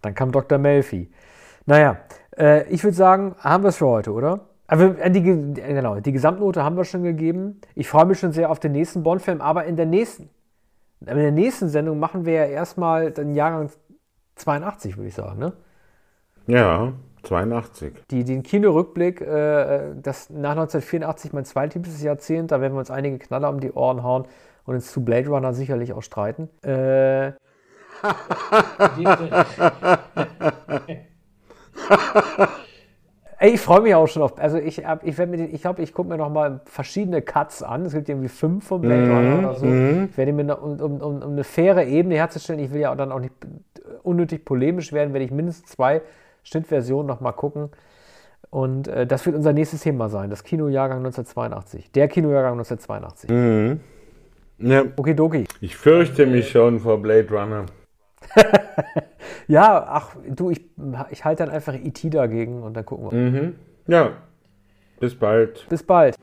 Dann kam Dr. Melfi. Naja, äh, ich würde sagen, haben wir es für heute, oder? Aber äh, die, genau, die Gesamtnote haben wir schon gegeben. Ich freue mich schon sehr auf den nächsten Bond-Film, aber in der nächsten, in der nächsten Sendung machen wir ja erstmal den Jahrgang 82, würde ich sagen, ne? Ja, 82. Die, den Kinorückblick, äh, das nach 1984 mein zweitliebstes Jahrzehnt, da werden wir uns einige Knaller um die Ohren hauen und uns zu Blade Runner sicherlich auch streiten. Äh, ich freue mich auch schon auf. Also ich, ich, ich glaube, ich gucke mir noch mal verschiedene Cuts an. Es gibt irgendwie fünf von Blade Runner mm, oder so. Mm. Ich werde mir, noch, um, um, um, eine faire Ebene herzustellen, ich will ja dann auch nicht unnötig polemisch werden, werde ich mindestens zwei Schnittversionen noch mal gucken. Und äh, das wird unser nächstes Thema sein, das Kinojahrgang 1982. Der Kinojahrgang 1982. Mm. Ja. Okidoki. Ich fürchte mich schon vor Blade Runner. ja, ach du, ich, ich halte dann einfach IT dagegen und dann gucken wir. Mhm. Ja. Bis bald. Bis bald.